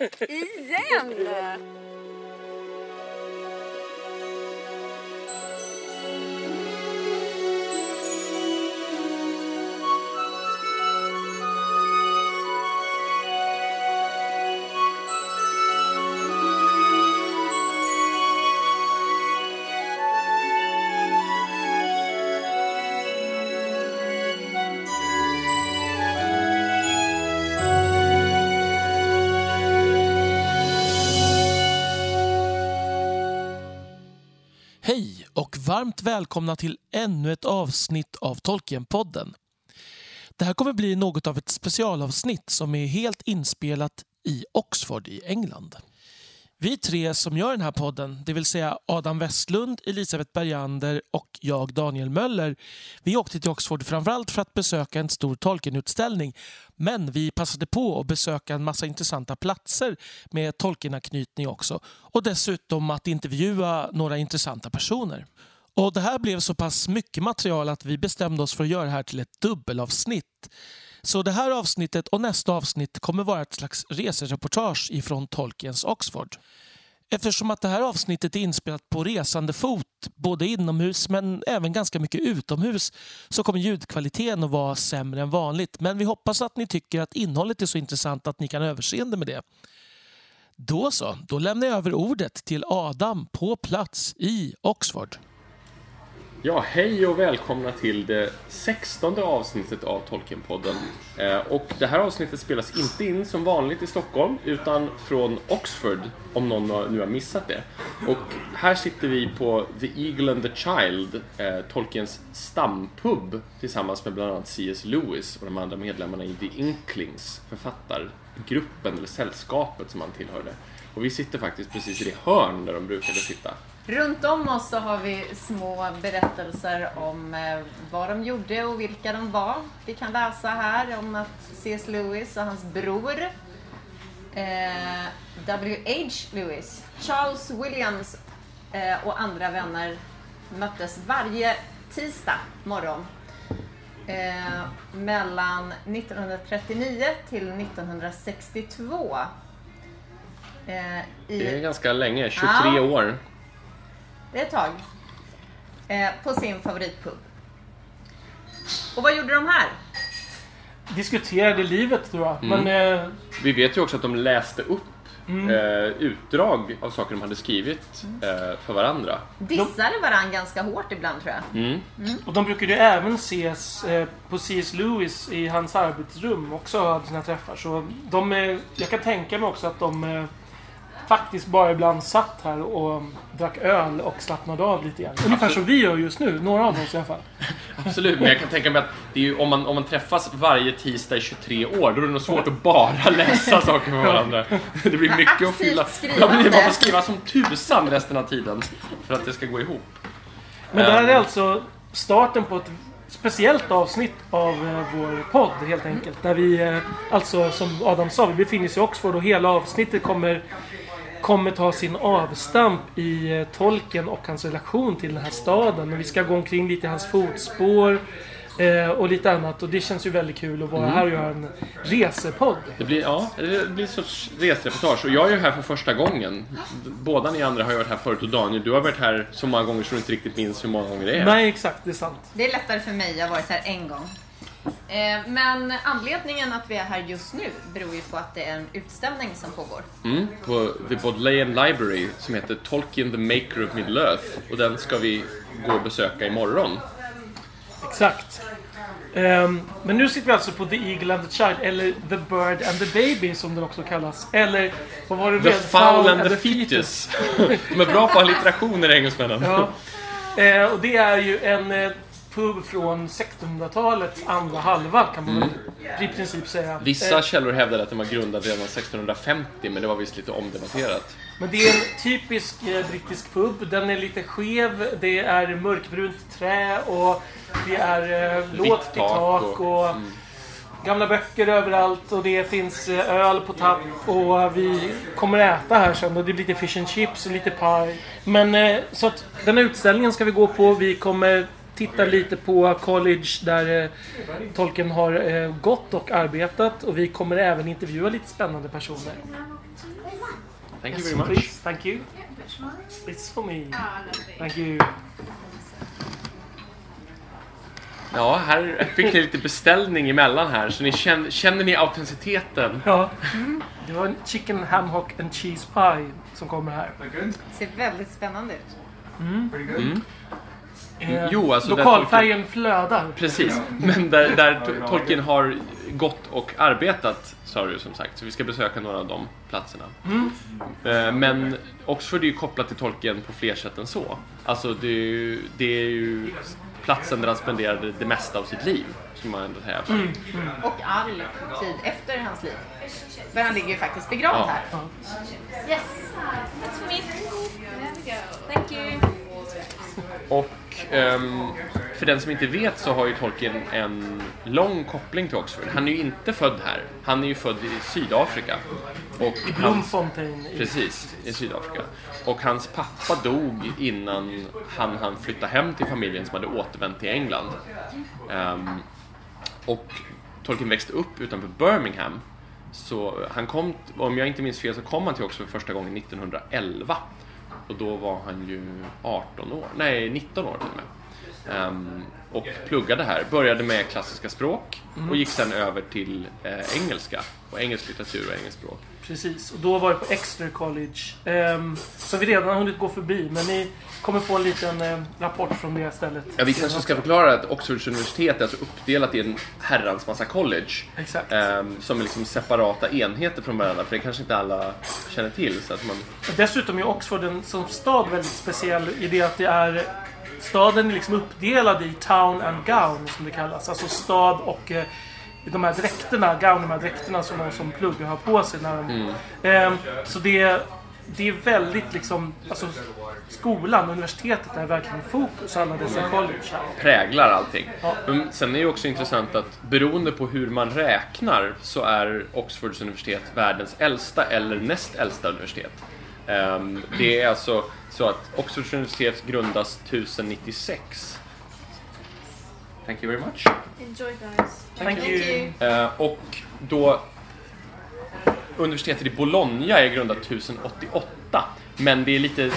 Exemple. Varmt välkomna till ännu ett avsnitt av Tolkienpodden. Det här kommer bli något av ett specialavsnitt som är helt inspelat i Oxford i England. Vi tre som gör den här podden, det vill säga Adam Westlund, Elisabeth Bergander och jag Daniel Möller, vi åkte till Oxford framförallt för att besöka en stor Tolkienutställning. Men vi passade på att besöka en massa intressanta platser med Tolkien-anknytning också. Och dessutom att intervjua några intressanta personer. Och Det här blev så pass mycket material att vi bestämde oss för att göra det här till ett dubbelavsnitt. Så det här avsnittet och nästa avsnitt kommer vara ett slags resereportage ifrån Tolkiens Oxford. Eftersom att det här avsnittet är inspelat på resande fot, både inomhus men även ganska mycket utomhus, så kommer ljudkvaliteten att vara sämre än vanligt. Men vi hoppas att ni tycker att innehållet är så intressant att ni kan överseende med det. Då så, då lämnar jag över ordet till Adam på plats i Oxford. Ja, hej och välkomna till det sextonde avsnittet av Tolkienpodden. Eh, och det här avsnittet spelas inte in som vanligt i Stockholm, utan från Oxford, om någon nu har missat det. Och här sitter vi på The Eagle and the Child, eh, Tolkiens stampub, tillsammans med bland annat C.S. Lewis och de andra medlemmarna i The Inklings, författargruppen, eller sällskapet som han tillhörde. Och vi sitter faktiskt precis i det hörn där de brukade sitta. Runt om oss så har vi små berättelser om eh, vad de gjorde och vilka de var. Vi kan läsa här om att C.S. Lewis och hans bror eh, W.H. Lewis, Charles Williams eh, och andra vänner möttes varje tisdag morgon eh, mellan 1939 till 1962. Eh, i, Det är ganska länge, 23 Ja. år. Det är ett tag. Eh, på sin favoritpub. Och vad gjorde de här? Diskuterade livet tror jag. Mm. Men eh, Vi vet ju också att de läste upp Mm. eh, utdrag av saker de hade skrivit eh, för varandra. Dissade varandra ganska hårt ibland tror jag. Mm. Och de brukade ju även ses eh, på C.S. Lewis i hans arbetsrum också hade sina träffar. Så de, eh, jag kan tänka mig också att de eh, faktiskt bara ibland satt här och drack öl och slappnade av lite grann. Ungefär som vi gör just nu, några av oss i alla fall. Absolut, men jag kan tänka mig att det är ju, om, man, om man träffas varje tisdag i 23 år, då är det nog svårt att bara läsa saker med varandra. Det blir mycket att fylla. skrivande. Ja, men Man får skriva som tusan resten av tiden för att det ska gå ihop. Men det här Ehm. är alltså starten på ett speciellt avsnitt av eh, vår podd helt enkelt. Där vi, eh, alltså som Adam sa, vi befinner oss i Oxford och hela avsnittet kommer kommer ta sin avstamp i eh, Tolkien och hans relation till den här staden. Och vi ska gå omkring lite i hans fotspår eh, och lite annat. Och det känns ju väldigt kul att vara här och göra en resepodd. Det blir, ja, det blir sorts resreportage. Och jag är ju här för första gången. Båda ni andra har ju varit här förut och Daniel, du har varit här så många gånger så du inte riktigt minns hur många gånger det är. Nej, exakt. Det är sant. Det är lättare för mig, jag har varit här en gång. Eh, men anledningen att vi är här just nu beror ju på att det är en utställning som pågår. Mm, på The Bodleian Library som heter Tolkien the Maker of Middle-earth. Och den ska vi gå och besöka imorgon. Exakt. Ehm, men nu sitter vi alltså på The Eagle and the Child, eller The Bird and the Baby som den också kallas. Eller, vad var det The? Fowl and the Fetus. De är bra på alliterationer, engelsmännen. Ja. Eh, och det är ju en eh, pub från 1600-talets andra halva kan man väl i princip säga. Vissa Eh, källor hävdar att den var grundad redan 1650, men det var visst lite omdebatterat. men det är en typisk eh, brittisk pub. Den är lite skev, det är mörkbrunt trä och det är eh, lågt i tak och- och gamla böcker överallt och det finns eh, öl på tapp och vi kommer äta här sen och det blir lite fish and chips och lite pie. Men eh, så att den här utställningen ska vi gå på. Vi kommer tittar lite på college där eh, Tolkien har eh, gått och arbetat och vi kommer även intervjua lite spännande personer. Thank you very much. please. Thank you. It's for me. Thank you. Ja, här fick ni lite beställning emellan här, så ni känner, känner ni autenticiteten? Ja. Det var en chicken ham hock and cheese pie som kommer här. ser väldigt spännande ut. Eh, Jo, alltså där Lokalfärgen flödar. Precis, men där, där To- Tolkien har gått och arbetat, sa du som sagt, så vi ska besöka några av de platserna. Eh, Men Oxford är ju kopplat till Tolkien på fler sätt än så. Alltså det är ju, det är ju platsen där han spenderade det mesta av sitt liv, skulle man ändå säga. Och all tid efter hans liv. För han ligger ju faktiskt begravd Ja. här. Yes, that's for me. Thank you. Och ehm, för den som inte vet så har ju Tolkien en lång koppling till Oxford. Han är ju inte född här. Han är ju född i Sydafrika. Och I Bloemfontein. Precis, i Sydafrika. Och hans pappa dog innan han han flytta hem till familjen som hade återvänt till England. Ehm, och Tolkien växte upp utanför Birmingham. Så han kom, om jag inte minns fel, så kom han till Oxford första gången 1911. Och då var han ju 18 år, nej 19 år till och med. Um, och pluggade här, började med klassiska språk och gick sen över till eh, engelska. Och engelsk litteratur och engelsk språk. Precis, och då var det på Exeter College. Um, som vi redan har hunnit gå förbi, men ni kommer få en liten eh, rapport från det stället. Ja, vi kanske ska förklara att Oxfords universitet är alltså uppdelat i en herrans massa college. Exakt. ehm, som är liksom separata enheter från varandra, för det kanske inte alla känner till. Så att man, Dessutom är Oxford en, som stad väldigt speciell i det att det är Staden är liksom uppdelad i town and gown som det kallas. Alltså stad och eh, de här dräkterna, gown, de här dräkterna som de som pluggar har på sig. När de, Ehm, så det, det är väldigt liksom, alltså skolan, universitetet är verkligen i fokus, alla dessa college här. präglar allting. Ja. Men sen är det också intressant att beroende på hur man räknar så är Oxfords universitet världens äldsta eller näst äldsta universitet. Ehm, det är alltså så att Oxfords universitet grundas 1096. Thank you very much. Enjoy guys. Thank Thank you. you. Eh, och då universitetet i Bologna är grundat 1088. Men det är lite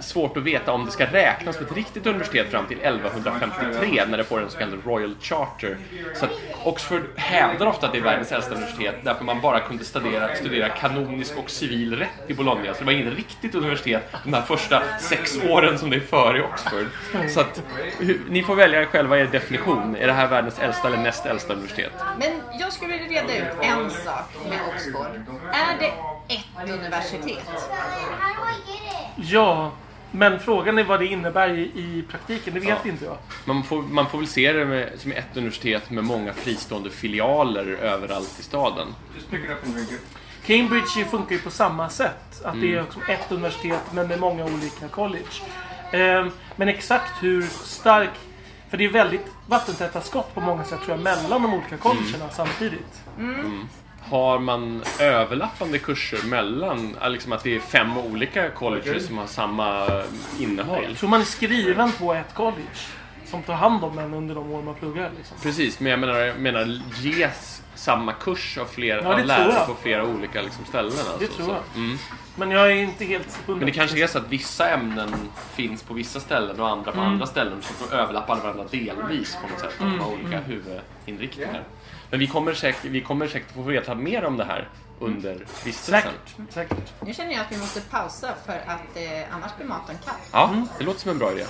svårt att veta om det ska räknas som ett riktigt universitet fram till 1153 när det får en så kallad Royal Charter. Så att Oxford hävdar ofta att det är världens äldsta universitet därför man bara kunde studera, studera kanonisk och civil rätt i Bologna. Så det var inget riktigt universitet de här första sex åren som det är före i Oxford. Så att ni får välja själva er definition. Är det här världens äldsta eller näst äldsta universitet? Men jag skulle vilja reda ut en sak med Oxford. Är det ett universitet? Ja, men frågan är vad det innebär i, i praktiken. Det vet Ja. inte jag. Man får, man får väl se det med, som ett universitet med många fristående filialer överallt i staden. Cambridge funkar ju på samma sätt. Att det är Mm. liksom ett universitet men med många olika college. Ehm, men exakt hur stark... För det är väldigt vattentäta skott på många sätt tror jag mellan de olika collegerna Mm. samtidigt. Har man överlappande kurser mellan, ja, liksom att det är fem olika colleges som har samma innehåll? Jag tror man är skriven på ett college. Som tar hand om en under de år man pluggar. Liksom. Precis, men jag menar, jag menar ges samma kurs av flera Ja, av lärare på flera olika liksom, ställen? Alltså, Det tror jag. Mm. Men jag är inte helt hundra. Men det kanske är så att vissa ämnen finns på vissa ställen och andra på Mm. andra ställen så de överlappar varandra delvis på något sätt. De Mm. har olika huvudinriktningar. Men vi kommer, säkert, vi kommer säkert få veta mer om det här under vistelsen. Säkert. Säkert. Nu känner jag att vi måste pausa för att eh, annars blir maten kall. Ja, det låter som en bra idé.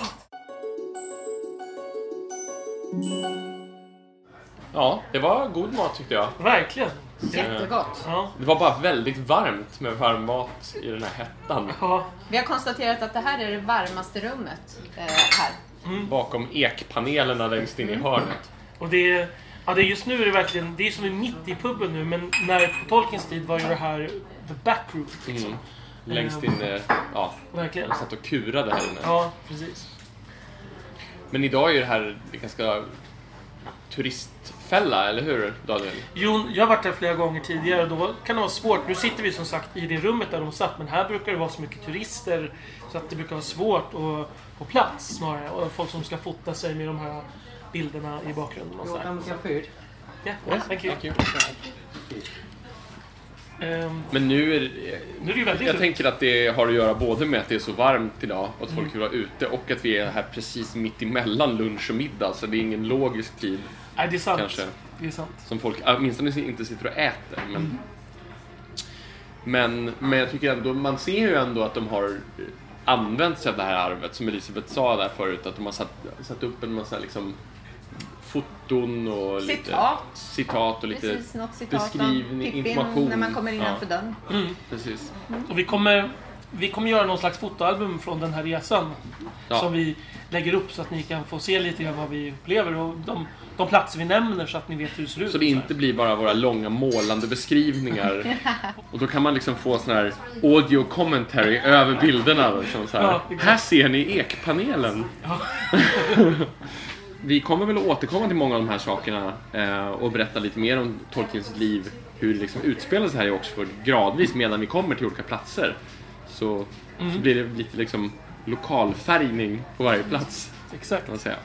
Ja, det var god mat tyckte jag. Verkligen. Jättegott. Ja. Det var bara väldigt varmt med varm mat i den här hettan. ja. Vi har konstaterat att det här är det varmaste rummet eh, här. Bakom ekpanelerna längst in i hörnet. Och det är, ja, det just nu är det verkligen, det är som är mitt i puben nu, men när på Tolkiens tid var ju det här the backroom. Liksom. Mm. Längst in, eh, ja, Verkligen. jag satt och kurade här inne. Ja, precis. Men idag är det här ganska turistfälla, eller hur Daniel? Jo, jag har varit där flera gånger tidigare och då kan det vara svårt. Nu sitter vi som sagt i det rummet där de satt, men här brukar det vara så mycket turister så att det brukar vara svårt att få plats snarare. Och folk som ska fota sig med de här bilderna i bakgrunden. Och så här. food. Ja, thank you. Thank you. Ehm, Men nu är det, nu är det ju väldigt Jag tänker att det har att göra både med att det är så varmt idag och att folk vill vara ute och att vi är här precis mitt emellan lunch och middag. Så det är ingen logisk tid Nej, det är sant. kanske. Det är sant. som folk åtminstone inte sitter och äter. Men, men, men jag tycker ändå, man ser ju ändå att de har använt sig av det här arvet som Elisabeth sa där förut. Att de har satt, satt upp en massa liksom foton och lite Citat. citat och lite Precis, något citat beskrivning, Pippin information. när man kommer innanför Ja. dörren. Precis. Och vi kommer, vi kommer göra någon slags fotoalbum från den här resan. Ja. Som vi lägger upp så att ni kan få se lite grann vad vi upplever och de, de platser vi nämner så att ni vet hur det ser ut. Så det inte blir bara våra långa målande beskrivningar. Och då kan man liksom få sån här audio commentary över bilderna. Liksom så här. Ja, här ser ni ekpanelen. Vi kommer väl att återkomma till många av de här sakerna eh, och berätta lite mer om Tolkiens liv, hur det liksom utspelar sig här i Oxford gradvis medan vi kommer till olika platser. Så, så blir det lite liksom lokalfärgning på varje plats, Exakt. kan man säga.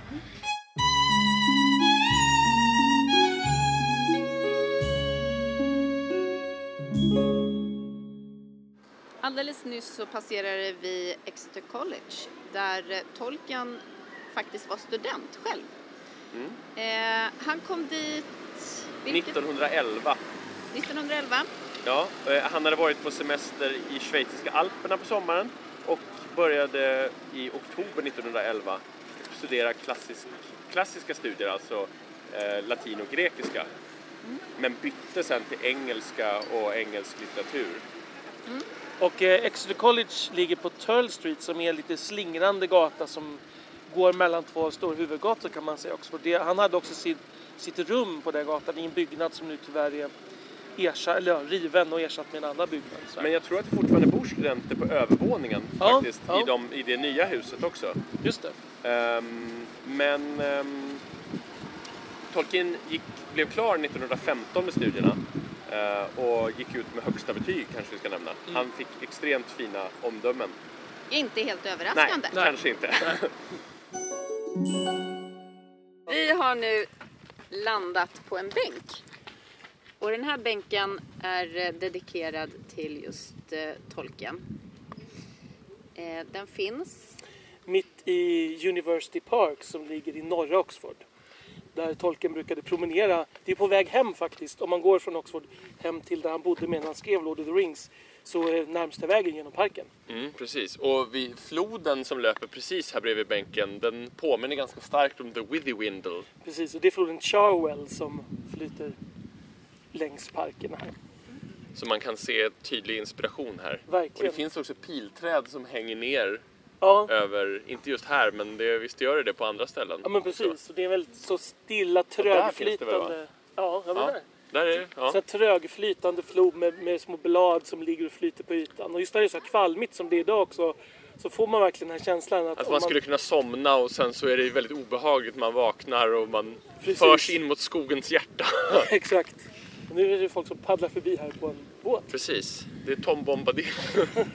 Alldeles nyss så passerade vi Exeter College där Tolkien faktiskt var student själv. Eh, han kom dit vilket, 1911. 1911. Ja, eh, han hade varit på semester i schweiziska alperna på sommaren och började i oktober 1911 studera klassisk, klassiska studier, alltså eh, latin och grekiska. Men bytte sen till engelska och engelsk litteratur. Och eh, Exeter College ligger på Turl Street som är en lite slingrande gata som går mellan två stora huvudgator kan man säga också. Det, han hade också sitt, sitt rum på den gatan i en byggnad som nu tyvärr är ersatt, eller, ja, riven och ersatt med en annan byggnad. Så. Men jag tror att det fortfarande bor studenter på övervåningen Ja, faktiskt, ja. I, de, i det nya huset också. Just det. Ehm, men ehm, Tolkien gick, blev klar 1915 med studierna eh, och gick ut med högsta betyg kanske vi ska nämna. Han fick extremt fina omdömen. Inte helt Nej, överraskande. kanske inte. Vi har nu landat på en bänk. Och den här bänken är eh, dedikerad till just eh, Eh, den finns Mitt i University Park som ligger i norra Oxford. Där tolken brukade promenera. Det är på väg hem faktiskt. Om man går från Oxford hem till där han bodde medan han skrev Lord of the Rings så är närmsta vägen genom parken. Mm, precis. Och vid floden som löper precis här bredvid bänken, den påminner ganska starkt om The Withywindle. Precis, och det är floden Charwell som flyter längs parken här. Så man kan se tydlig inspiration här. Verkligen. Och det finns också pilträd som hänger ner Ja, över, inte just här, men det, visst gör det det på andra ställen. ja men precis. Och det är väldigt så stilla, där finns det väl, va? trögflytande... Ja, ja, men Ja. där. Där är det. Så Ja. här trögflytande flod med, med små blad som ligger och flyter på ytan. Och just när det är så här kvalmigt som det är idag också så får man verkligen den här känslan att Att om man skulle kunna somna och sen så är det väldigt obehagligt. Man vaknar och man Precis. förs in mot skogens hjärta. Exakt. Och nu är det folk som paddlar förbi här på en båt. Precis. Det är Tom Bombadil.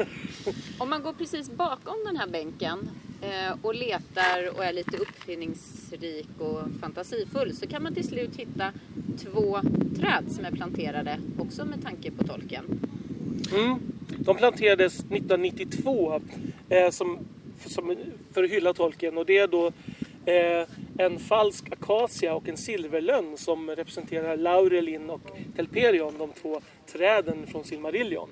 Om man går precis bakom den här bänken Eh, och letar och är lite uppfinningsrik och fantasifull så kan man till slut hitta två träd som är planterade också med tanke på tolken. Mm. De planterades 1992 eh, som, som, för att hylla tolken och det är då eh, en falsk akacia och en silverlönn som representerar Laurelin och Telperion, de två träden från Silmarillion.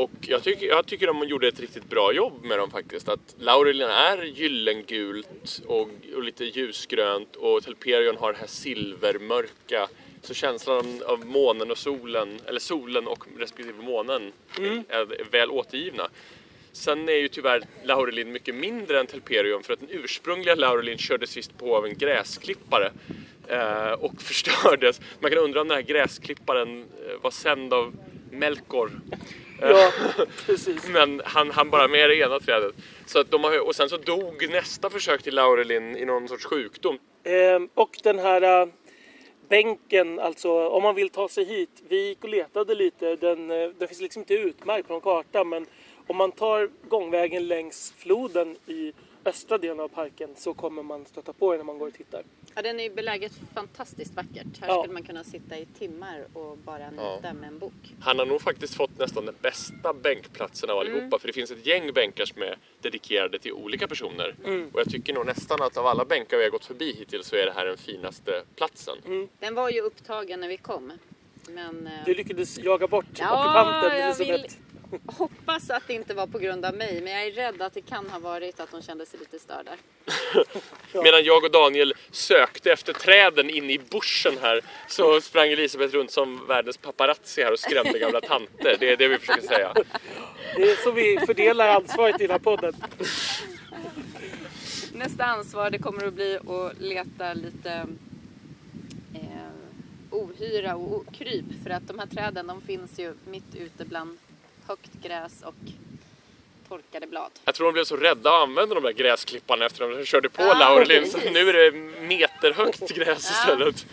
Och jag tycker, jag tycker de gjorde ett riktigt bra jobb med dem faktiskt. Att Laurelin är gyllengult och, och lite ljusgrönt och Telperion har det här silvermörka. Så känslan av månen och solen, eller solen och respektive månen är, är väl återgivna. Sen är ju tyvärr Laurelin mycket mindre än Telperion för att den ursprungliga Laurelin kördes visst på av en gräsklippare eh, och förstördes. Man kan undra om den här gräsklipparen eh, var sänd av Melkor. Ja, precis. Men han, han bara med det ena trädet. Så att de har, och sen så dog nästa försök till Laurelin i någon sorts sjukdom. Ehm, och den här bänken, alltså om man vill ta sig hit. Vi gick och letade lite. Den, eh, den finns liksom inte utmärkt på någon karta men om man tar gångvägen längs floden i östra delen av parken så kommer man stöta på den när man går och tittar. Ja, den är ju beläget fantastiskt vackert. Här Ja. skulle man kunna sitta i timmar och bara njuta med en bok. Han har nog faktiskt fått nästan den bästa bänkplatsen av allihopa för det finns ett gäng bänkar som är dedikerade till olika personer. Och jag tycker nog nästan att av alla bänkar vi har gått förbi hittills så är det här den finaste platsen. Den var ju upptagen när vi kom. Men eh, Du lyckades jaga bort Ja, ockupanten jag vill- Elisabeth. Hoppas att det inte var på grund av mig. Men jag är rädd att det kan ha varit att hon kände sig lite störd där. Medan jag och Daniel sökte efter träden inne i buschen här så sprang Elisabeth runt som världens paparazzi här och skrämde gamla tanter. Det är det vi försöker säga. Det är så vi fördelar ansvaret i den här podden. Nästa ansvar det kommer att bli att leta lite eh, ohyra och okryp. För att de här träden de finns ju mitt ute bland högt gräs och torkade blad. Jag tror de blev så rädda att använda de där gräsklipparna efter att de körde på Ja, Laurelin. Så nu är det meterhögt gräs istället.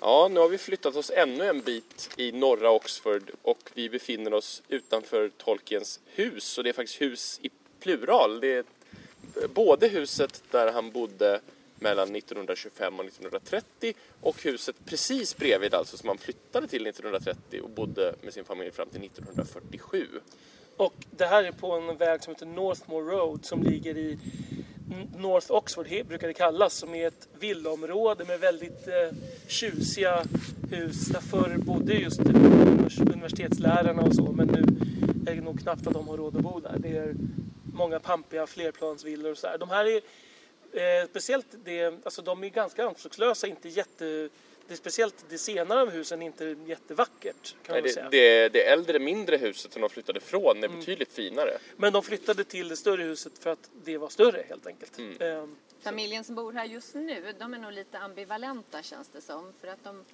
Ja, nu har vi flyttat oss ännu en bit i norra Oxford och vi befinner oss utanför Tolkiens hus. Och det är faktiskt hus i plural. Det är både huset där han bodde mellan 1925 och 1930 och huset precis bredvid alltså som han flyttade till 1930 och bodde med sin familj fram till 1947. Och det här är på en väg som heter Northmore Road som ligger i North Oxford brukar det kallas som är ett villaområde med väldigt eh, tjusiga hus där förr bodde just universitetslärarna och så men nu är det nog knappt att de har råd att bo där. Det är många pampiga flerplansvillor och så där. De här är eh, speciellt det, alltså de är ganska anspråkslösa, inte jätte det är speciellt det senare av husen är inte jättevackert kan man Nej, det, säga. det, det äldre mindre huset som de flyttade från Mm. är betydligt finare. Men de flyttade till det större huset för att det var större helt enkelt. Mm. Ehm, Familjen som bor här just nu, de är nog lite ambivalenta känns det som. För att de,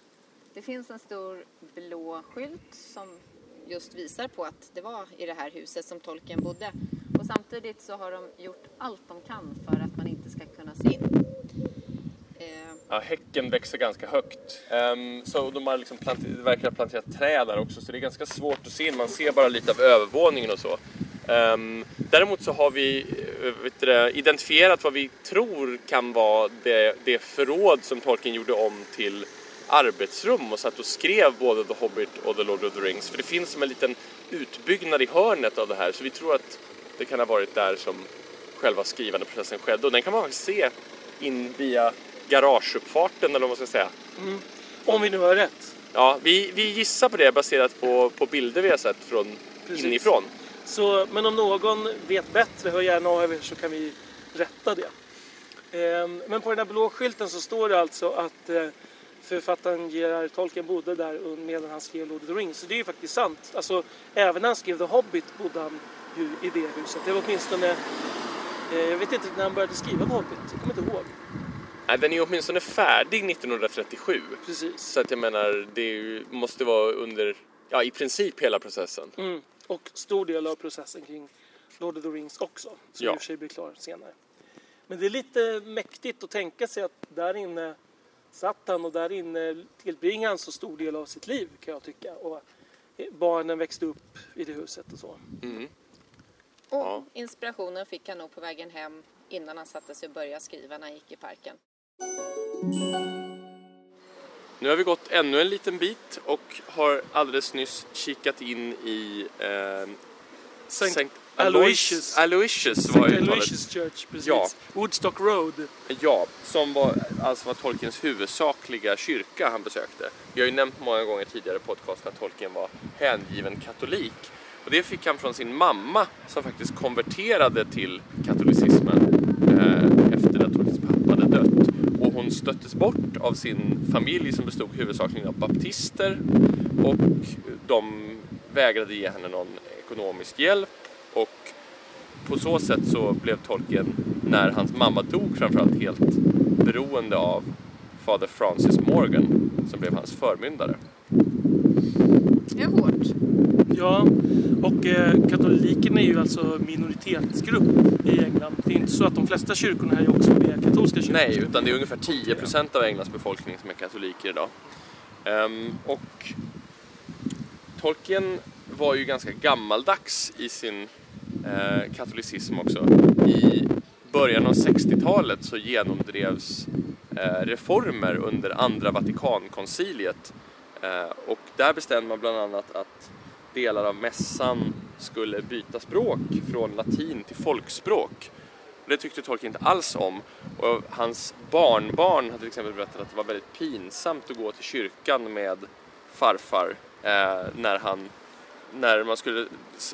det finns en stor blå skylt som just visar på att det var i det här huset som tolken bodde. Och samtidigt så har de gjort allt de kan för att man ska kunna se in. Eh, Ja, häcken växer ganska högt. Um, så de har liksom planter, verkar ha planterat träd där också så det är ganska svårt att se in. Man ser bara lite av övervåningen och så. Um, däremot så har vi eh, vet du, identifierat vad vi tror kan vara det, det förråd som Tolkien gjorde om till arbetsrum och satt och skrev både The Hobbit och The Lord of the Rings. För det finns som en liten utbyggnad i hörnet av det här så vi tror att det kan ha varit där som själva skrivande processen skedde och den kan man faktiskt se in via garageuppfarten eller vad man ska säga. om vi nu har rätt. Ja, vi, vi gissar på det baserat på, på bilder vi har sett från Precis. inifrån. Så, men om någon vet bättre, hör gärna av er så kan vi rätta det. Ehm, men på den här blå skylten så står det alltså att eh, författaren Gerard Tolkien bodde där medan han skrev Lord of the Rings. Så det är ju faktiskt sant. Alltså, även när han skrev The Hobbit bodde han ju i det huset. Det var åtminstone... Eh, jag vet inte när han började skriva The Hobbit. Jag kommer inte ihåg. Nej, den är ju åtminstone färdig 1937. Precis. Så att jag menar, det ju, måste vara under, ja i princip hela processen. Mm. Och stor del av processen kring Lord of the Rings också. Som Ja. i och för sig blir klar senare. Men det är lite mäktigt att tänka sig att där inne satt han och där inne tillbringade han så stor del av sitt liv kan jag tycka. Och barnen växte upp i det huset och så. Mm. Och Ja. inspirationen fick han nog på vägen hem innan han satte sig och började skriva när han gick i parken. Nu har vi gått ännu en liten bit och har alldeles nyss kikat in i eh, Sankt Sankt Aloysius. Aloysius var uttalet. Aloysius Church, precis. Ja. Woodstock Road. Ja, som var, alltså var Tolkiens huvudsakliga kyrka han besökte. Vi har ju nämnt många gånger tidigare i podcasten att Tolkien var hängiven katolik. Och det fick han från sin mamma som faktiskt konverterade till katolicismen eh, efter att Tolkiens pappa hade dött. Och hon stöttes bort av sin familj som bestod huvudsakligen av baptister och de vägrade ge henne någon ekonomisk hjälp och på så sätt så blev Tolkien, när hans mamma dog framförallt, helt beroende av fader Francis Morgan som blev hans förmyndare. Det är hårt. Ja, och eh, katolikerna är ju alltså minoritetsgrupp i England. Det är inte så att de flesta kyrkorna här i Oxford är katolska kyrkor. Nej, utan det är ungefär 10% av Englands befolkning som är katoliker idag. Ehm, och Tolkien var ju ganska gammaldags i sin eh, katolicism också. I början av 60-talet så genomdrevs eh, reformer under andra Vatikankonciliet. Eh, och där bestämde man bland annat att delar av mässan skulle byta språk från latin till folkspråk. Det tyckte Tolkien inte alls om. Och hans barnbarn hade till exempel berättat att det var väldigt pinsamt att gå till kyrkan med farfar eh, när, han, när man skulle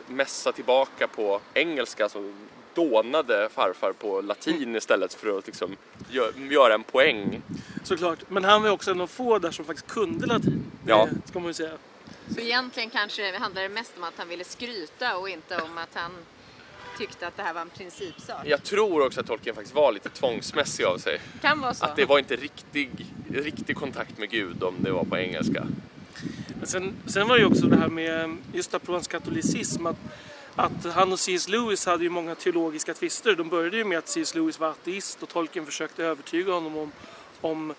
mässa tillbaka på engelska så dånade farfar på latin istället för att liksom gö- göra en poäng. Såklart. Men han var också en av få där som faktiskt kunde latin. Ja. Det ska man ju säga. Så egentligen kanske handlar det mest om att han ville skryta och inte om att han tyckte att det här var en principsak. Jag tror också att Tolkien faktiskt var lite tvångsmässig av sig. Kan vara så. Att det var inte riktig, riktig kontakt med Gud om det var på engelska. Men sen, sen var det ju också det här med just apropå hans katolicism att, att han och C.S. Lewis hade ju många teologiska tvister. De började ju med att C.S. Lewis var ateist och Tolkien försökte övertyga honom om, om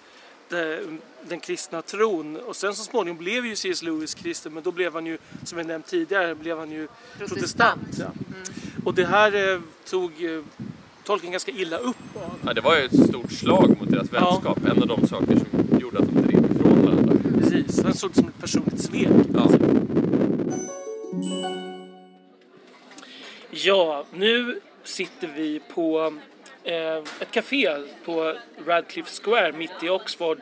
det, den kristna tron. Och sen så småningom blev ju C.S. Lewis kristen men då blev han ju, som jag nämnt tidigare, blev han ju protestant. Protestant. ja. Och det här eh, tog eh, Tolkien ganska illa upp av. Ja, det var ju ett stort slag mot deras Ja. vänskap. En av de saker som gjorde att de drev ifrån varandra. Precis, han såg det som ett personligt svek. Ja. Ja, nu sitter vi på eh, ett café på Radcliffe Square mitt i Oxford.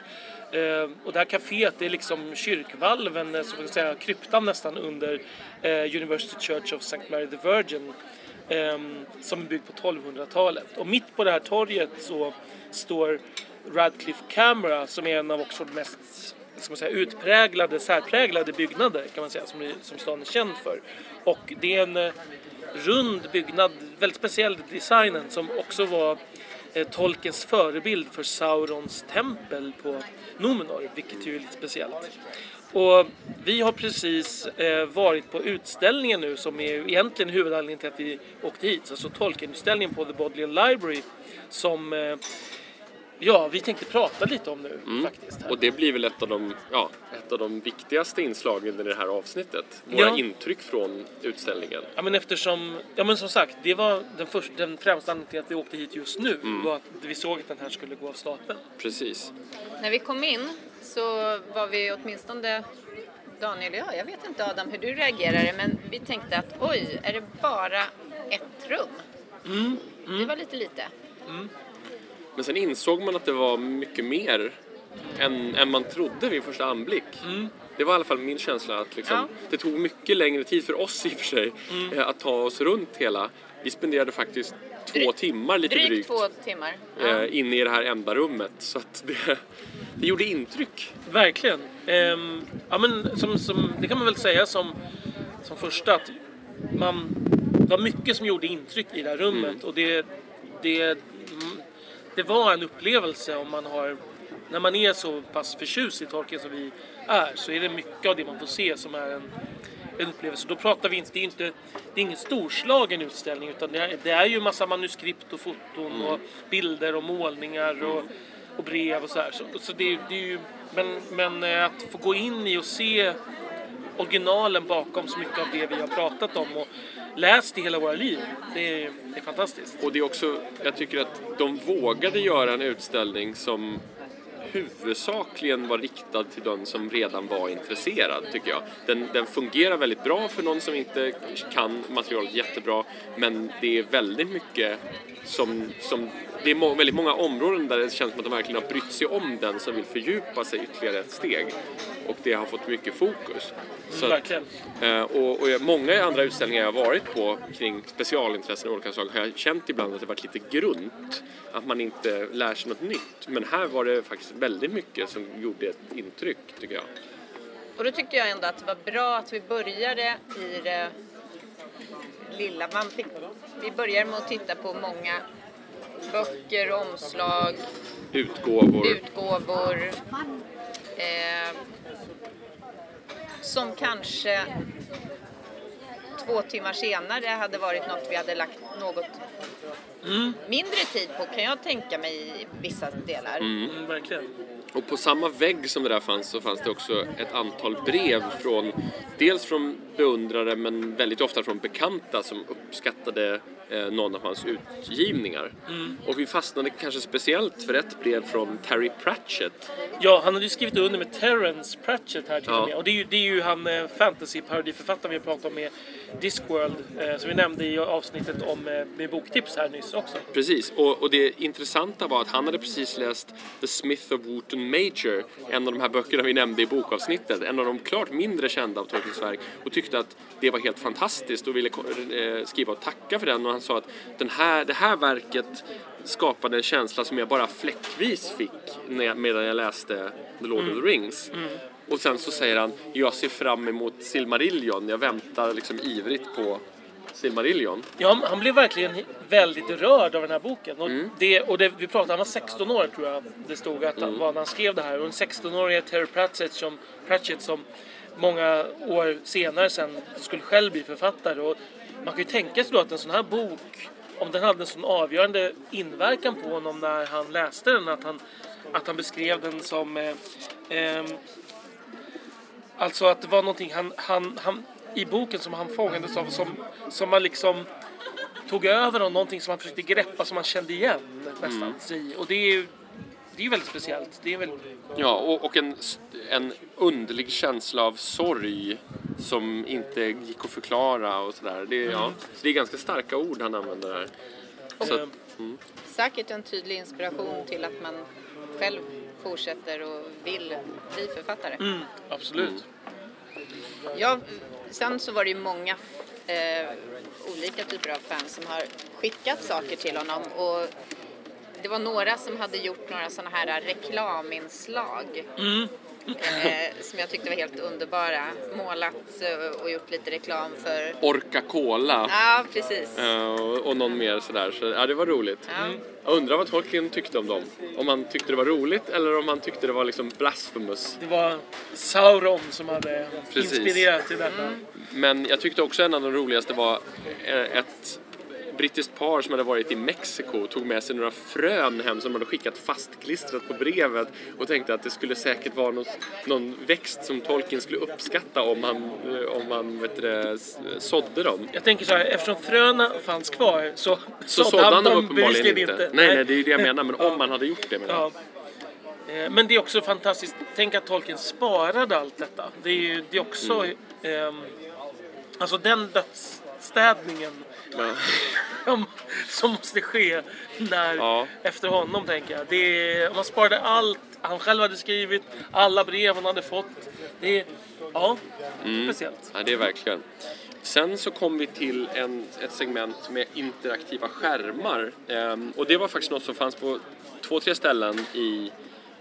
Eh, och det här kaféet det är liksom kyrkvalven, eh, så får jag säga kryptan nästan under eh, University Church of St. Mary the Virgin. Eh, som är byggd på 1200-talet. Och mitt på det här torget så står Radcliffe Camera som är en av Oxfords mest ska man säga, utpräglade, särpräglade byggnader kan man säga som, som stan är känd för. Och det är en eh, rund byggnad, väldigt speciell designen som också var eh, Tolkiens förebild för Saurons tempel på Nomenor, vilket ju är lite speciellt. Och vi har precis eh, varit på utställningen nu som är egentligen huvudanledningen till att vi åkte hit, alltså Tolkenutställningen på The Bodleian Library som eh, ja, vi tänkte prata lite om nu faktiskt. Här. Och det blir väl ett av de, ja, ett av de viktigaste inslagen i det här avsnittet. Våra Ja. intryck från utställningen. Ja men eftersom, ja men som sagt, det var den, första, den främsta anledningen till att vi åkte hit just nu. Var att vi såg att den här skulle gå av stapeln. Precis. När vi kom in så var vi åtminstone Daniel och jag, jag vet inte Adam hur du reagerade men vi tänkte att oj, är det bara ett rum? Det var lite lite. Men sen insåg man att det var mycket mer än, än man trodde vid första anblick. Det var i alla fall min känsla att liksom, Ja. det tog mycket längre tid för oss i och för sig eh, att ta oss runt hela. Vi spenderade faktiskt två Drygt- timmar lite Drygt drygt, två timmar. Ja. eh, inne i det här enda rummet. Så det, det gjorde intryck. Verkligen. Ehm, ja men som, som, det kan man väl säga som, som första att man, det var mycket som gjorde intryck i det här rummet och det, det, mm, det var en upplevelse om man har när man är så pass förtjust i Tolkien som vi är så är det mycket av det man får se som är en, en upplevelse. Då pratar vi inte, det är inte, det är ingen storslagen utställning utan det är, det är ju massa manuskript och foton och bilder och målningar och, och brev och så här. Så, så det, det är ju, men, men eh, att få gå in i och se originalen bakom så mycket av det vi har pratat om och läst i hela våra liv, det är, det är fantastiskt. Och det är också, jag tycker att de vågade göra en utställning som huvudsakligen var riktad till den som redan var intresserad, tycker jag. Den, den fungerar väldigt bra för någon som inte kan materialet jättebra, men det är väldigt mycket som, som det är må, väldigt många områden där det känns som att de verkligen har brytt sig om den som vill fördjupa sig ytterligare ett steg. Och det har fått mycket fokus. Så att. Eh, och, och många andra utställningar jag har varit på kring specialintressen av olika slag har jag känt ibland att det varit lite grunt. Att man inte lär sig något nytt. Men här var det faktiskt väldigt mycket som gjorde ett intryck tycker jag. Och då tyckte jag ändå att det var bra att vi började i det lilla. Man fick, vi började med att titta på många böcker, omslag, Utgåvor. utgåvor. Eh, som kanske två timmar senare hade varit något vi hade lagt något mindre tid på kan jag tänka mig i vissa delar. Mm, verkligen. Och på samma vägg som det där fanns så fanns det också ett antal brev från dels från beundrare men väldigt ofta från bekanta som uppskattade eh, någon av hans utgivningar. Och vi fastnade kanske speciellt för ett brev från Terry Pratchett. Ja, han hade ju skrivit under med Terrence Pratchett här till Ja. och med. Och det är ju, det är ju han eh, fantasy-parodiförfattaren vi har pratat om med Discworld, eh, som vi nämnde i avsnittet om eh, med boktips här nyss också. Precis, och, och det intressanta var att han hade precis läst The Smith of Wootton Major, en av de här böckerna vi nämnde i bokavsnittet, en av de klart mindre kända av Tolkiens verk, och tyckte att det var helt fantastiskt och ville eh, skriva och tacka för den. Och han sa att den här, det här verket skapade en känsla som jag bara fläckvis fick jag, medan jag läste The Lord of the Rings. Och sen så säger han, jag ser fram emot Silmarillion, jag väntar liksom ivrigt på Silmarillion. Ja, han blev verkligen väldigt rörd av den här boken. Och, Mm. det, och det, vi pratade, han var 16 år tror jag det stod att han var när han skrev det här. Och en 16-årig Terry Pratchett som, Pratchett som många år senare sen skulle själv bli författare. Och man kan ju tänka sig då att en sån här bok, om den hade en sån avgörande inverkan på honom när han läste den, att han, att han beskrev den som eh, ehm, Alltså att det var någonting han, han, han, i boken som han fångades av som, som man liksom tog över och någonting som han försökte greppa som man kände igen nästan i. Och det är det är ju väldigt speciellt. Det är väl, Ja, och, och en, en underlig känsla av sorg som inte gick att förklara och sådär. Det, ja, så det är ganska starka ord han använder här. Så att, Säkert en tydlig inspiration till att man själv fortsätter och vill bli författare. mm, absolut. Ja, sen så var det ju många eh, olika typer av fans som har skickat saker till honom och det var några som hade gjort några sådana här reklaminslag eh, som jag tyckte var helt underbara. Målat eh, och gjort lite reklam för... Orca Cola Ja, precis. eh, och, och någon mer sådär. Så, ja, det var roligt. Ja. Jag undrar vad Tolkien tyckte om dem. Om han tyckte det var roligt eller om han tyckte det var liksom blasphemous. Det var Sauron som hade Precis. inspirerat till detta. Men jag tyckte också en av de roligaste var eh, ett brittiskt par som hade varit i Mexiko tog med sig några frön hem som de hade skickat fastklistrat på brevet och tänkte att det skulle säkert vara någon, någon växt som Tolkien skulle uppskatta om han, eh, om han vet det, sådde dem. Jag tänker så här, eftersom fröna fanns kvar så, Så sådde han dem uppenbarligen bevisligen inte. Nej, nej, det är ju det jag menar, men om han hade gjort det menar jag. Ja. Eh, Men det är också fantastiskt. Tänk att Tolkien sparade allt detta. Det är ju det är också... Mm. ehm, alltså den dödsstädningen Ja. som, måste ske när, Ja. efter honom, tänker jag. Det man sparade allt han själv hade skrivit, alla brev han hade fått. Det ja, Mm. speciellt. Ja, det är verkligen. Sen så kom vi till en, ett segment med interaktiva skärmar. Ehm, och det var faktiskt något som fanns på två, tre ställen i,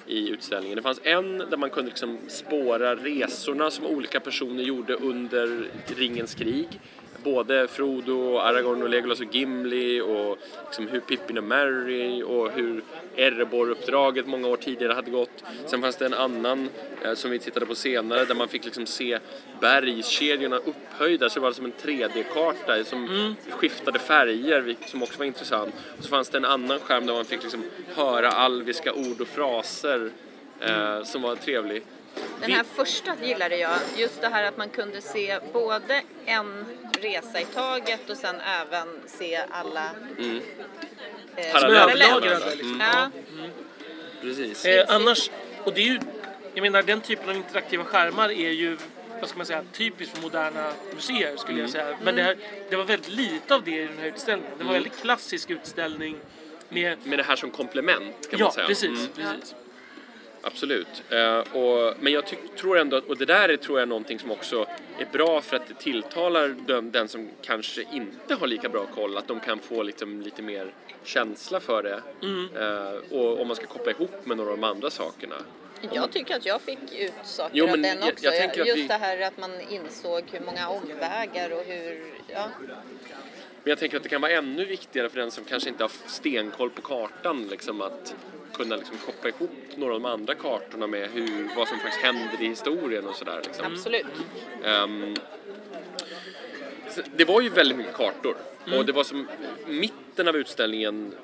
i utställningen. Det fanns en där man kunde liksom spåra resorna som olika personer gjorde under Ringens krig. Både Frodo, Aragorn och Legolas och Gimli och liksom hur Pippin och Merry och hur Erebor-uppdraget många år tidigare hade gått. Sen fanns det en annan eh, som vi tittade på senare där man fick liksom se bergskedjorna upphöjda så det var som en 3D-karta som skiftade färger som också var intressant. Och så fanns det en annan skärm där man fick liksom höra alviska ord och fraser eh, som var trevlig. Den här första gillade jag. Just det här att man kunde se både en resa i taget och sen även se alla Mm. eh, varandra, liksom. Ja, Precis. Eh, annars, och det är ju, jag menar den typen av interaktiva skärmar är ju, vad ska man säga, typiskt för moderna museer skulle jag säga. Men det, här, det var väldigt lite av det i den här utställningen. Det var en väldigt klassisk utställning med, Med det här som komplement kan ja man säga. precis, Mm. precis. Absolut. Eh, och, men jag tyck, tror ändå att, och det där är tror jag någonting som också är bra för att det tilltalar den, den som kanske inte har lika bra koll, att de kan få liksom lite mer känsla för det. Mm. Eh, och om man ska koppla ihop med några av de andra sakerna. jag tycker att jag fick ut saker Jo, av den jag- också. jag att Just vi- det här att man insåg hur många omvägar och hur... Ja. Men jag tänker att det kan vara ännu viktigare för den som kanske inte har stenkoll på kartan, liksom att kunna liksom koppla ihop några av de andra kartorna med hur, vad som faktiskt händer i historien och sådär. Liksom. Absolut. Så det var ju väldigt mycket kartor och det var som mitten av utställningen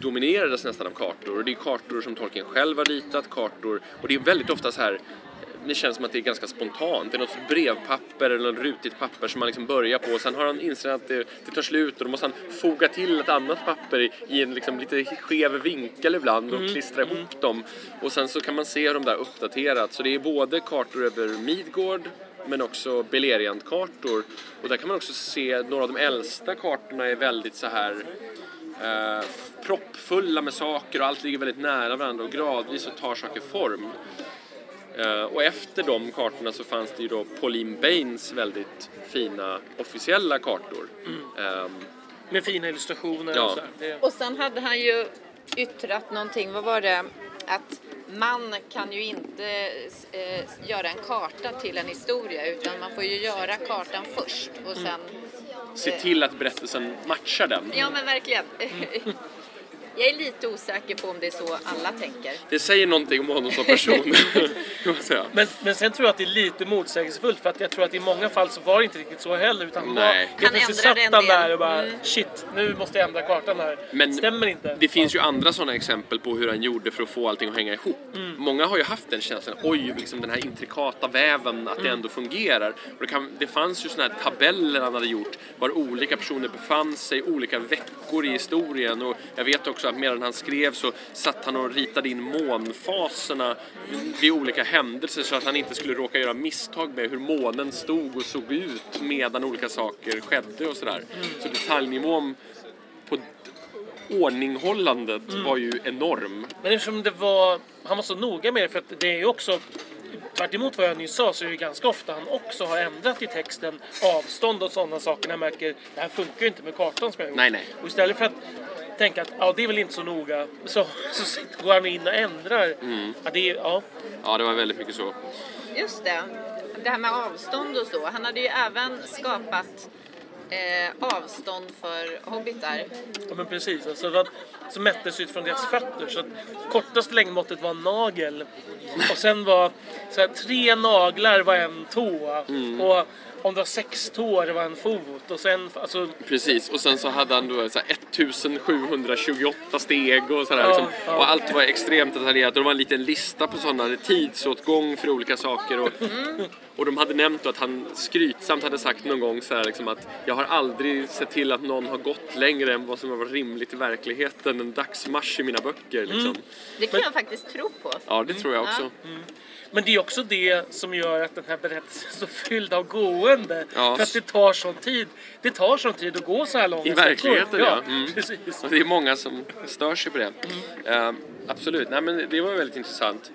dominerades nästan av kartor och det är kartor som Tolkien själv har ritat, kartor och det är väldigt ofta så här det känns som att det är ganska spontant. Det är något brevpapper eller något rutigt papper som man liksom börjar på och sen har han insett att det, det tar slut och då måste han foga till ett annat papper i, i en liksom lite skev vinkel ibland och klistra ihop dem. Och sen så kan man se de där uppdaterat. Så det är både kartor över Midgård men också Beleriand-kartor. Och där kan man också se några av de äldsta kartorna är väldigt så här eh, proppfulla med saker och allt ligger väldigt nära varandra och gradvis så tar saker form. Eh, och efter de kartorna så fanns det ju då Pauline Baines väldigt fina officiella kartor. Ehm, Med fina illustrationer Ja. och så här. Det, Och sen hade han ju yttrat någonting, vad var det? Att man kan ju inte eh, göra en karta till en historia utan man får ju göra kartan först och sen... se till att berättelsen matchar den. Ja men verkligen. Jag är lite osäker på om det är så alla tänker. Det säger någonting om honom som person. men, men sen tror jag att det är lite motsägelsefullt för att jag tror att i många fall så var det inte riktigt så heller utan var, Nej. helt Han ändrade satt en del. där och bara Mm. shit, nu måste jag ändra kartan här. Men Stämmer inte. Det finns ju andra sådana exempel på hur han gjorde för att få allting att hänga ihop. Många har ju haft den känslan, oj, liksom den här intrikata väven, att det ändå fungerar. Och det, kan, det fanns ju sådana här tabeller han hade gjort, var olika personer befann sig, olika veckor i historien. Och jag vet också att medan han skrev så satt han och ritade in månfaserna vid olika händelser så att han inte skulle råka göra misstag med hur månen stod och såg ut medan olika saker skedde och sådär. Så detaljnivån på ordninghållandet var ju enorm. Men eftersom det var, han var så noga med det för att det är ju också Tvärt emot vad jag nyss sa så är det ganska ofta han också har ändrat i texten avstånd och sådana saker. Han märker det här funkar ju inte med kartan som jag har gjort. Nej, nej. Och istället för att tänka att ja, det är väl inte så noga så, så går han in och ändrar. Mm. Ja, det ja. Ja, det var väldigt mycket så. Just det. Det här med avstånd och så. Han hade ju även skapat eh, avstånd för hobbitar. Ja men precis, alltså, var- så mättes utifrån deras fötter. Så att kortaste längdmåttet var en nagel. Och sen var så här, tre naglar var en tå. Mm. Och om det var sex tår var en fot. Och sen, alltså, Precis, och sen så hade han då så här 1728 steg och sådär. Ja, liksom. ja. Och allt var extremt detaljerat. Och det var en liten lista på sådana, tidsåtgång för olika saker. Och, och de hade nämnt då att han skrytsamt hade sagt någon gång så här, liksom att jag har aldrig sett till att någon har gått längre än vad som har varit rimligt i verkligheten. En dagsmarsch i mina böcker liksom. Det kan jag faktiskt tro på. Ja, det tror jag också. Men det är också det som gör att den här berättelsen är så fylld av gående. Ja. För att det tar sån tid. Det tar sån tid att gå så här långa I verkligheten, ja. Mm. Precis. Och det är många som stör sig på det. Eh, absolut, nej men det var väldigt intressant.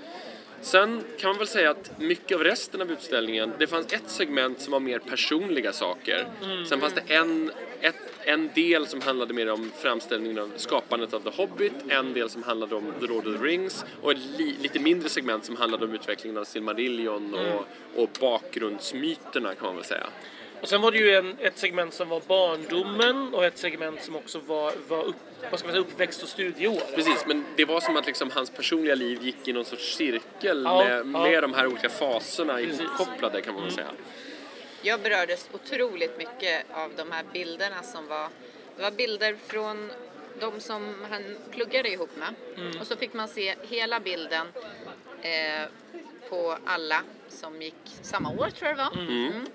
Sen kan man väl säga att mycket av resten av utställningen, det fanns ett segment som var mer personliga saker. Sen fanns det en, ett, en del som handlade mer om framställningen av skapandet av The Hobbit, en del som handlade om The Lord of the Rings och ett li, lite mindre segment som handlade om utvecklingen av Silmarillion och, och bakgrundsmyterna kan man väl säga. Och sen var det ju en, ett segment som var barndomen och ett segment som också var, var upp, vad ska man säga, uppväxt och studieår. Precis, men det var som att liksom hans personliga liv gick i någon sorts cirkel Ja, med, ja. med de här olika faserna ihopkopplade kan man väl säga. Jag berördes otroligt mycket av de här bilderna som var... Det var bilder från de som han pluggade ihop med. Och så fick man se hela bilden eh, på alla som gick samma år tror jag det var. Mm.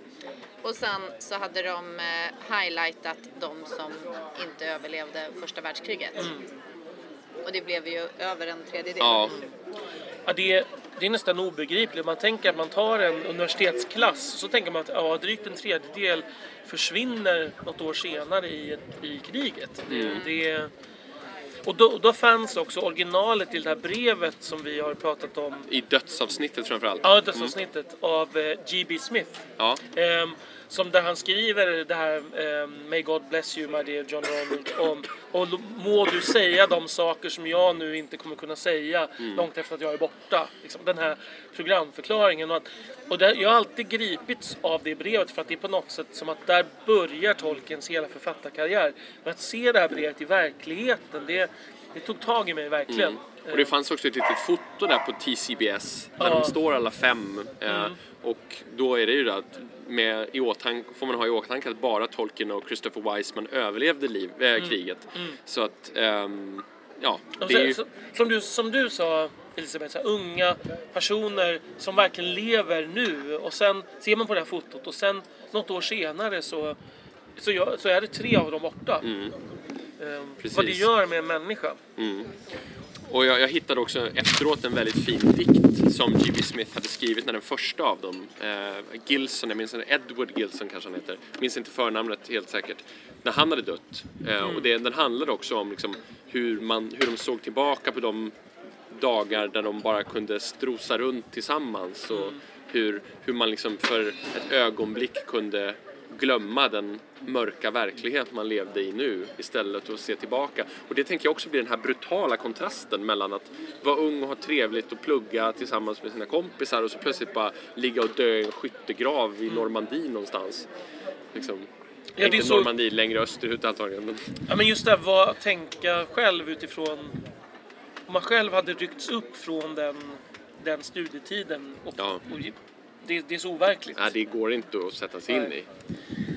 Och sen så hade de eh, highlightat de som inte överlevde första världskriget. Och det blev ju över en tredjedel. Ja, Ja, det, det är nästan obegripligt. Man tänker att man tar en universitetsklass så tänker man att ja, drygt en tredjedel försvinner något år senare i, i kriget. Det, det, och då, då fanns också originalet till det här brevet som vi har pratat om. i dödsavsnittet framförallt. Ja, dödsavsnittet av eh, G.B. Smith. Ja, Ehm, som där han skriver det här ehm, May God bless you my dear John Ronald om, och må du säga de saker som jag nu inte kommer kunna säga långt efter att jag är borta. Liksom, den här programförklaringen. Och, att, och där, jag har alltid gripits av det brevet för att det är på något sätt som att där börjar Tolkiens hela författarkarriär. Men att se det här brevet i verkligheten det, det tog tag i mig verkligen. Mm. Och det fanns också ett litet foto där på TCBS där Ja. de står alla fem. Eh, Mm. Och då är det ju det att med i åtanke, får man ha i åtanke att bara Tolkien och Christopher Wiseman överlevde liv, eh, Mm. kriget. Så att, ehm, ja, det är ju, som, du, som du sa Elisabeth, så här, unga personer som verkligen lever nu och sen ser man på det här fotot och sen något år senare så, så, gör, så är det tre av dem borta. Ehm, Mm. Precis. vad det gör med en människa. Och jag, jag hittade också efteråt en väldigt fin dikt som G.B. Smith hade skrivit när den första av dem, eh, Gilson, jag minns inte, Edward Gilson kanske han heter, minns inte förnamnet helt säkert, när han hade dött. Eh, Och det, den handlade också om liksom hur, man, hur de såg tillbaka på de dagar där de bara kunde strosa runt tillsammans och hur, hur man liksom för ett ögonblick kunde glömma den mörka verklighet man levde i nu istället för att se tillbaka. Och det tänker jag också blir den här brutala kontrasten mellan att vara ung och ha trevligt och plugga tillsammans med sina kompisar och så plötsligt bara ligga och dö i en skyttegrav i Normandie någonstans. Liksom, det är inte så- Normandie, längre österut antagligen. Men, Ja, men just det vad tänka själv utifrån om man själv hade ryckts upp från den, den studietiden och, Ja. och det, det är så overkligt. nej, det går inte att sätta sig in i.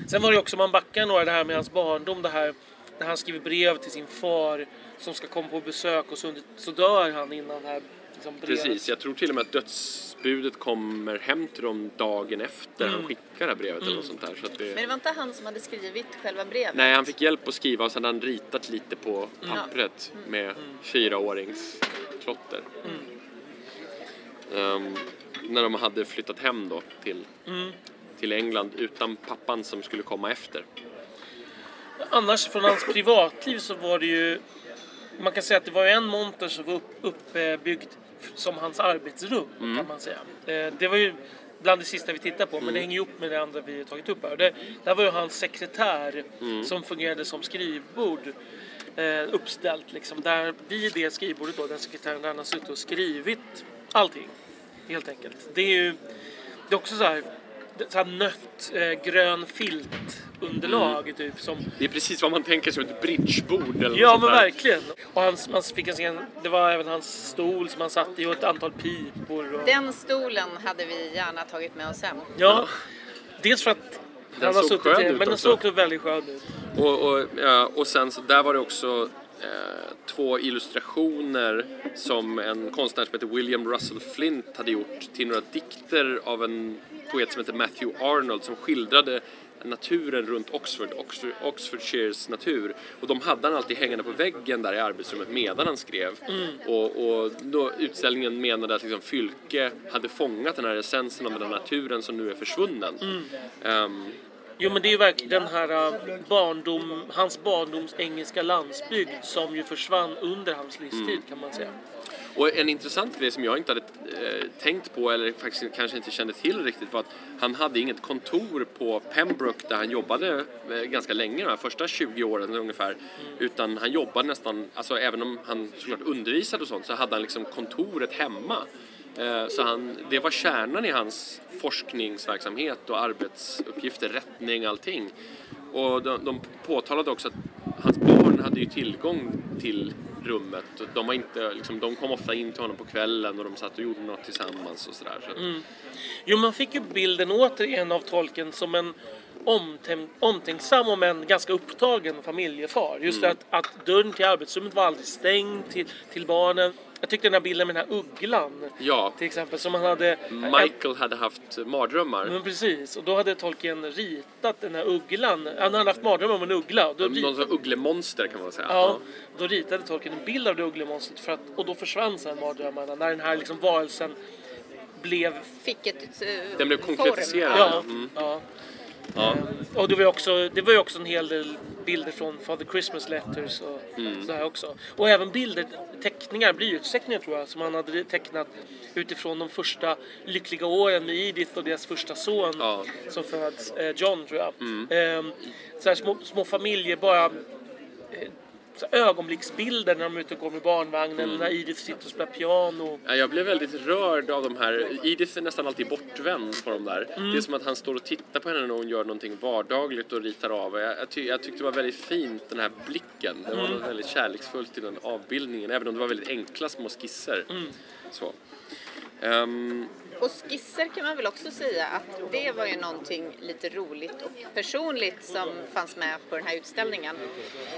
Sen var det också, man backar några, det här med hans barndom, det här när han skriver brev till sin far som ska komma på besök och så, så dör han innan det här liksom, brevet. Precis, jag tror till och med att dödsbudet kommer hem till dem dagen efter Mm. han skickar det här brevet eller något sånt där. Så att Men det... det var inte han som hade skrivit själva brevet? Nej, han fick hjälp att skriva och sen hade han ritat lite på Mm. pappret med fyraåringsklotter. Ehm, när de hade flyttat hem då till, Mm. till England utan pappan som skulle komma efter. Annars från hans privatliv så var det ju man kan säga att det var en monter som var upp, uppbyggd som hans arbetsrum Mm. kan man säga. Eh, Det var ju bland det sista vi tittade på men det hänger upp med det andra vi tagit upp här. Det, där var ju hans sekretär Mm. som fungerade som skrivbord eh, uppställt liksom. Där vid det skrivbordet då, den sekretären där han har suttit och skrivit allting. Helt enkelt. Det är ju det är också så här, så här nött eh, grön filt underlag typ som Det är precis vad man tänker som ett bridgebord eller Ja men där. verkligen. Och han, man fick en scen, det var även hans stol som han satt i och ett antal pipor. Och, Den stolen hade vi gärna tagit med oss hem. ja. Dels för att han har såg suttit skön ut men den också. såg också väldigt skön ut. Och, och, ja, och sen så där var det också två illustrationer som en konstnär som heter William Russell Flint hade gjort till några dikter av en poet som heter Matthew Arnold som skildrade naturen runt Oxford, Oxford, Oxfordshires natur. Och de hade han alltid hängande på väggen där i arbetsrummet medan han skrev. Och, och då utställningen menade att liksom Fylke hade fångat den här essensen av den här naturen som nu är försvunnen. Ehm, Jo men det är ju verkligen den här äh, barndom, hans barndoms engelska landsbygd som ju försvann under hans livstid Mm. kan man säga. Och en intressant grej som jag inte hade eh, tänkt på eller faktiskt kanske inte kände till riktigt var att han hade inget kontor på Pembroke där han jobbade eh, ganska länge, de här första 20 åren ungefär. Utan han jobbade nästan, alltså även om han såklart undervisade och sånt så hade han liksom kontoret hemma. Eh, så han, det var kärnan i hans forskningsverksamhet och arbetsuppgifter, rättning, allting. Och de, de påtalade också att hans barn hade ju tillgång till rummet. De, var inte, liksom, de kom ofta in till honom på kvällen och de satt och gjorde något tillsammans och sådär. Så Mm. Jo man fick ju bilden återigen av tolken som en omtänk, omtänksam om en ganska upptagen familjefar. Just det att, att dörren till arbetsrummet var aldrig stängd till, till barnen. Jag tyckte den här bilden med den här ugglan Ja, till exempel som han hade Michael hade haft mardrömmar. Men precis, och då hade Tolkien ritat den här ugglan. Han hade haft mardrömmar om en uggla. Då, Någon rit... sorts ugglemonster kan man säga. ja, då ritade Tolkien en bild av det ugglemonstret för att, och då försvann sen mardrömmarna när den här liksom varelsen blev... Fick ett uh, Den blev konkretiserad. Ja, Mm. ja. Ja. Och det var, också, det var ju också en hel del bilder från Father Christmas Letters och Mm. så här också. Och även bilder, teckningar, blyertsteckningar tror jag, som han hade tecknat utifrån de första lyckliga åren med Edith och deras första son Ja. som föds, eh, John tror jag. Mm. Ehm, så små, små familjer bara eh, ögonblicksbilder när de är ute och går med barnvagnen, när Edith sitter och spelar piano. Ja, Jag blev väldigt rörd av de här. Edith är nästan alltid bortvänd på de där. Det är som att han står och tittar på henne när hon gör någonting vardagligt och ritar av. Jag, jag, ty, jag tyckte det var väldigt fint, den här blicken. Det var något väldigt kärleksfullt i den avbildningen, även om det var väldigt enkla små skisser. Så. Ehm, Och skisser kan man väl också säga att det var ju någonting lite roligt och personligt som fanns med på den här utställningen.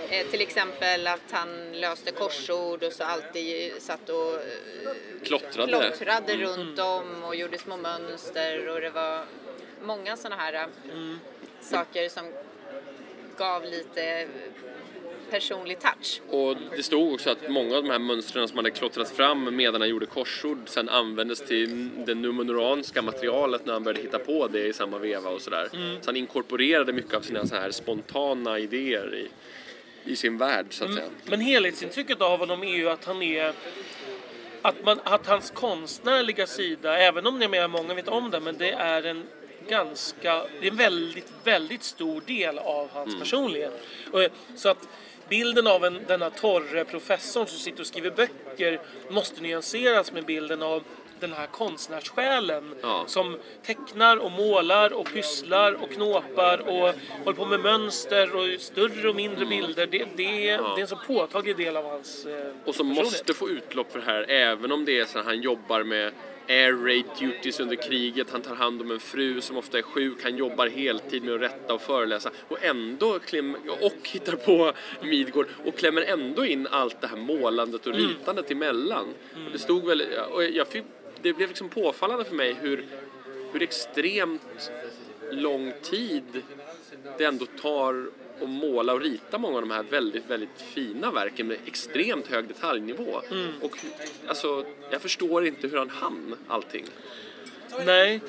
Eh, till exempel att han löste korsord och så alltid satt och eh, klottrade. klottrade runt om och gjorde små mönster och det var många sådana här eh, saker som gav lite personlig touch. Och det stod också att många av de här mönstren som hade klottrats fram medan han gjorde korsord sen användes till det numeroranska materialet när han började hitta på det i samma veva och sådär. Så han inkorporerade mycket av sina så här spontana idéer i, i sin värld så att säga. Men helhetsintrycket av honom är ju att han är att, man, att hans konstnärliga sida, även om det är mer många vet om det, men det är en ganska, det är en väldigt, väldigt stor del av hans personlighet. Och, så att bilden av en, denna torre professorn som sitter och skriver böcker måste nyanseras med bilden av den här konstnärssjälen Ja. som tecknar och målar och pysslar och knåpar och håller på med mönster och större och mindre bilder. Det, det, det är en så påtaglig del av hans eh, Och som måste få utlopp för det här även om det är så att han jobbar med air raid duties under kriget, han tar hand om en fru som ofta är sjuk, han jobbar heltid med att rätta och föreläsa. Och ändå kläm, och hittar på Midgård och klämmer ändå in allt det här målandet och ritandet emellan. Och det stod väl, och jag fick, det blev liksom påfallande för mig hur, hur extremt lång tid det ändå tar att måla och rita många av de här väldigt, väldigt fina verken med extremt hög detaljnivå. Och alltså, jag förstår inte hur han hann allting. Nej.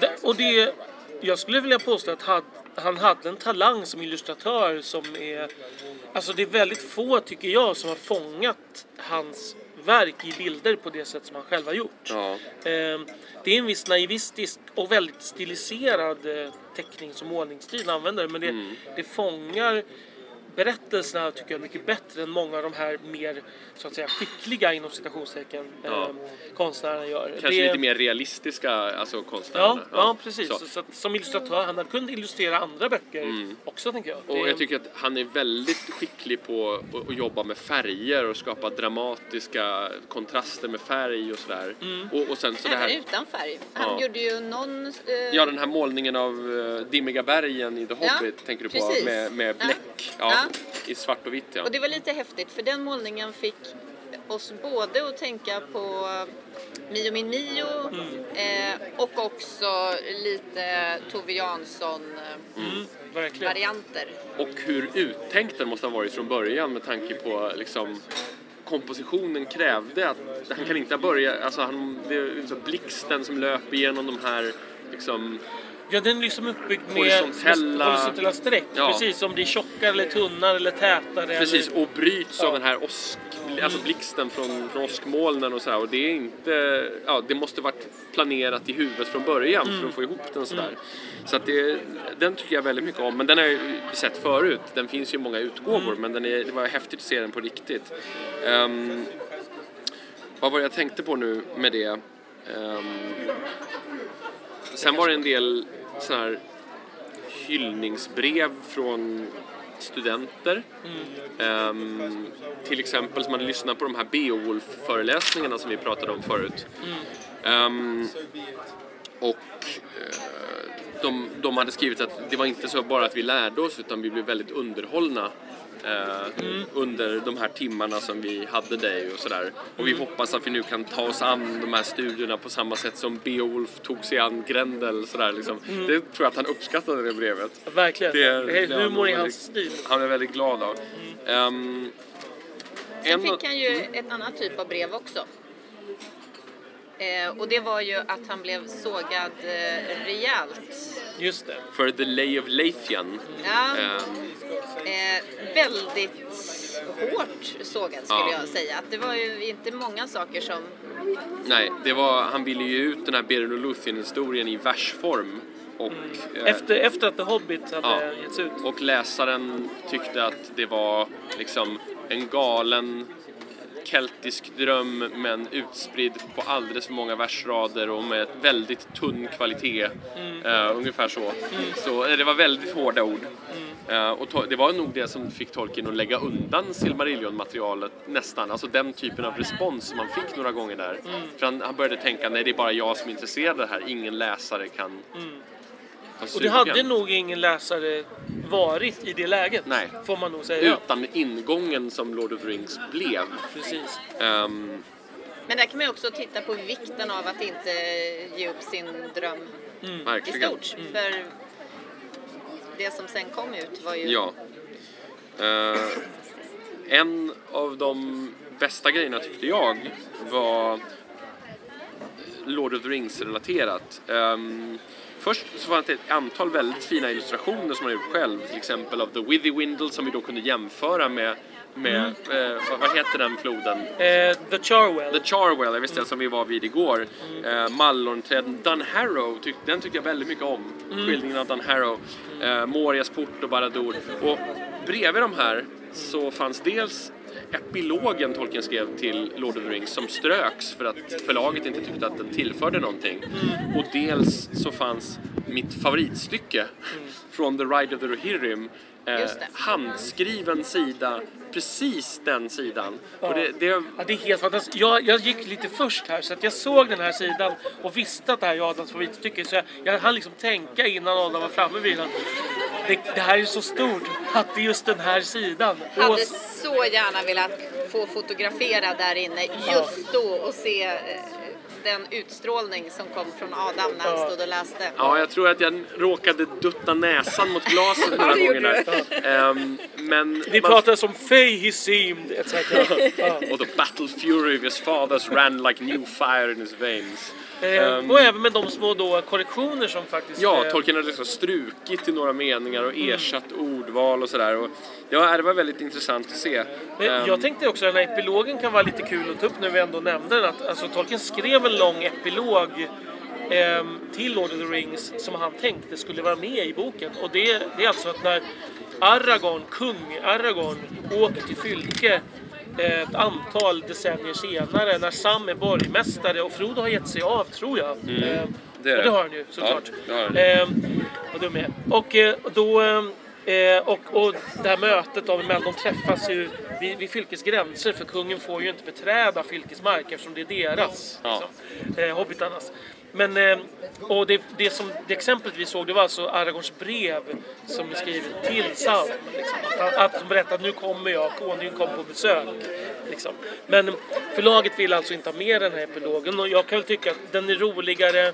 Det, och det, jag skulle vilja påstå att had, han hade en talang som illustratör som är... Alltså det är väldigt få, tycker jag, som har fångat hans verk i bilder på det sätt som han själv har gjort. Ja. Ehm, Det är en viss naivistisk och väldigt stiliserad eh, tecknings och målningsstil använder men det, Mm. det fångar berättelserna tycker jag mycket bättre än många av de här mer så att säga skickliga inom citationstecken Ja. eh, konstnärerna gör. Kanske det, lite mer realistiska alltså, Ja, konstnärerna. ja, precis. Så. Så. Så att, som illustratör, han hade kunnat illustrera andra böcker också tänker jag. Mm. Och Det- jag tycker att han är väldigt skicklig på att, att jobba med färger och skapa dramatiska kontraster med färg och sådär. Och, och sen så det Även här... utan färg. Han Ja. gjorde ju någon... eh, Ja, den här målningen av uh, Dimmiga bergen i The Ja, Hobbit tänker du på precis. med, med Ja. bläck ja. Ja. i svart och vitt. Ja. Och det var lite häftigt för den målningen fick oss både att tänka på Mio min Mio eh, och också lite Tove Jansson-varianter. Mm. Och hur uttänkt den måste ha varit från början med tanke på liksom kompositionen krävde att han kan inte ha börjat, alltså han, det är liksom blixten som löper igenom de här liksom Ja, den är liksom uppbyggd med Horisontella- horisontella streck. Ja. Precis, som blir tjockare eller tunnare eller tätare. Precis, Eller... och bryts av Ja. den här åsk, alltså blixten från, från åskmolnen och sådär. Och det är inte, ja det måste varit planerat i huvudet från början för att få ihop den sådär. Så att det, den tycker jag väldigt mycket om. Men den har jag ju sett förut. Den finns ju i många utgåvor men den är, det var häftigt att se den på riktigt. Ehm, vad var det jag tänkte på nu med det? Ehm, sen var det en del sådana här hyllningsbrev från studenter. Ehm, till exempel som hade lyssnat på de här Beowulf-föreläsningarna som vi pratade om förut. Ehm, och uh, de, de hade skrivit att det var inte så bara att vi lärde oss utan vi blev väldigt underhållna eh, under de här timmarna som vi hade dig och sådär. Och vi hoppas att vi nu kan ta oss an de här studierna på samma sätt som Beowulf tog sig an Grendel. Sådär, liksom. Det tror jag att han uppskattade det brevet. Verkligen. Det- är humor i hans väldigt- stil. Han är väldigt glad av. Ehm, Sen en- fick han ju ett annat typ av brev också. Eh, och det var ju att han blev sågad eh, rejält. Just det. för The Lay of Lathian. Ja, Ehm, eh, väldigt hårt sågad skulle Ja. jag säga. Att det var ju inte många saker som... nej, det var, han ville ju ut den här Beren och Luthien-historien i versform Och, eh, Efter, efter att The Hobbit hade Ja. getts ut. och läsaren tyckte att det var liksom en galen keltisk dröm men utspridd på alldeles för många versrader och med väldigt tunn kvalitet. Eh, ungefär så. så eh, det var väldigt hårda ord. Eh, och to- det var nog det som fick Tolkien att lägga undan Silmarillion-materialet nästan. Alltså den typen av respons som man fick några gånger där. För han, han började tänka, nej det är bara jag som är intresserad av det här, ingen läsare kan ta Och det hade nog ingen läsare varit i det läget. Nej. Får man nog säga. Utan ingången som Lord of the Rings blev. Precis. Ehm, Men där kan man ju också titta på vikten av att inte ge upp sin dröm i verkligen. stort. För det som sen kom ut var ju... Ja. Eh, en av de bästa grejerna tyckte jag var Lord of the Rings-relaterat. Ehm, först så fanns det ett antal väldigt fina illustrationer som han gjort själv. Till exempel av The Withy Windle som vi då kunde jämföra med, med eh, vad, heter den floden? Eh, The Charwell. The Charwell, jag visste det, som vi var vid igår. Eh, Mallornträden. Dunharrow, tyck, den tyckte jag väldigt mycket om. Skildringen av Dunharrow. Eh, Morias port och Barad-dûr. Och bredvid de här så fanns dels epilogen Tolkien skrev till Lord of the Rings som ströks för att förlaget inte tyckte att den tillförde någonting. Och dels så fanns mitt favoritstycke från The Ride of the Rohirrim. Eh, handskriven sida, precis den sidan. Och det, det, Ja, det är helt fantastiskt. Jag, jag gick lite först här så att jag såg den här sidan och visste att det här är Adams favoritstycke. Så jag, jag hann liksom tänka innan Adam var framme vid den. Det, det här är så stort att det är just den här sidan. Och, Hade så gärna velat få fotografera där inne just då och se eh, den utstrålning som kom från Adam när han stod och läste. Ja, jag tror att jag råkade dutta näsan mot glaset några gånger där. Ehm, men det man- pratades om Fey he seemed etc. Och the battle fury of his fathers ran like new fire in his veins. Eh, Ehm, och även med de små då korrektioner som faktiskt... Ja, eh, Tolkien hade liksom strukit i några meningar och Mm. ersatt ordval och sådär. Och Ja, det var väldigt intressant att se. Men Ehm, jag tänkte också att den här epilogen kan vara lite kul att ta upp när vi ändå nämnde den. Att, alltså, Tolkien skrev en lång epilog ehm, till Lord of the Rings som han tänkte skulle vara med i boken. Och det, det är alltså att när Aragorn, kung Aragorn, åker till Fylke eh, ett antal decennier senare när Sam är borgmästare och Frodo har gett sig av, tror jag. Ehm, det är det. det har han ju såklart. Ja, det har han. Ehm, och de är. Och eh, då... ehm, Eh, och, och det här mötet av mellan de träffas ju vid, vid fylkets gränser för kungen får ju inte beträda fylkets mark eftersom det är deras. Ja. Liksom, eh, hobbitarnas. Men, eh, och det, det, som, det exemplet vi såg det var alltså Aragorns brev som är skrivet till Sam. Liksom, att, att han berättar att nu kommer jag, konungen kommer på besök. Liksom. Men förlaget vill alltså inte ha med den här epilogen och jag kan väl tycka att den är roligare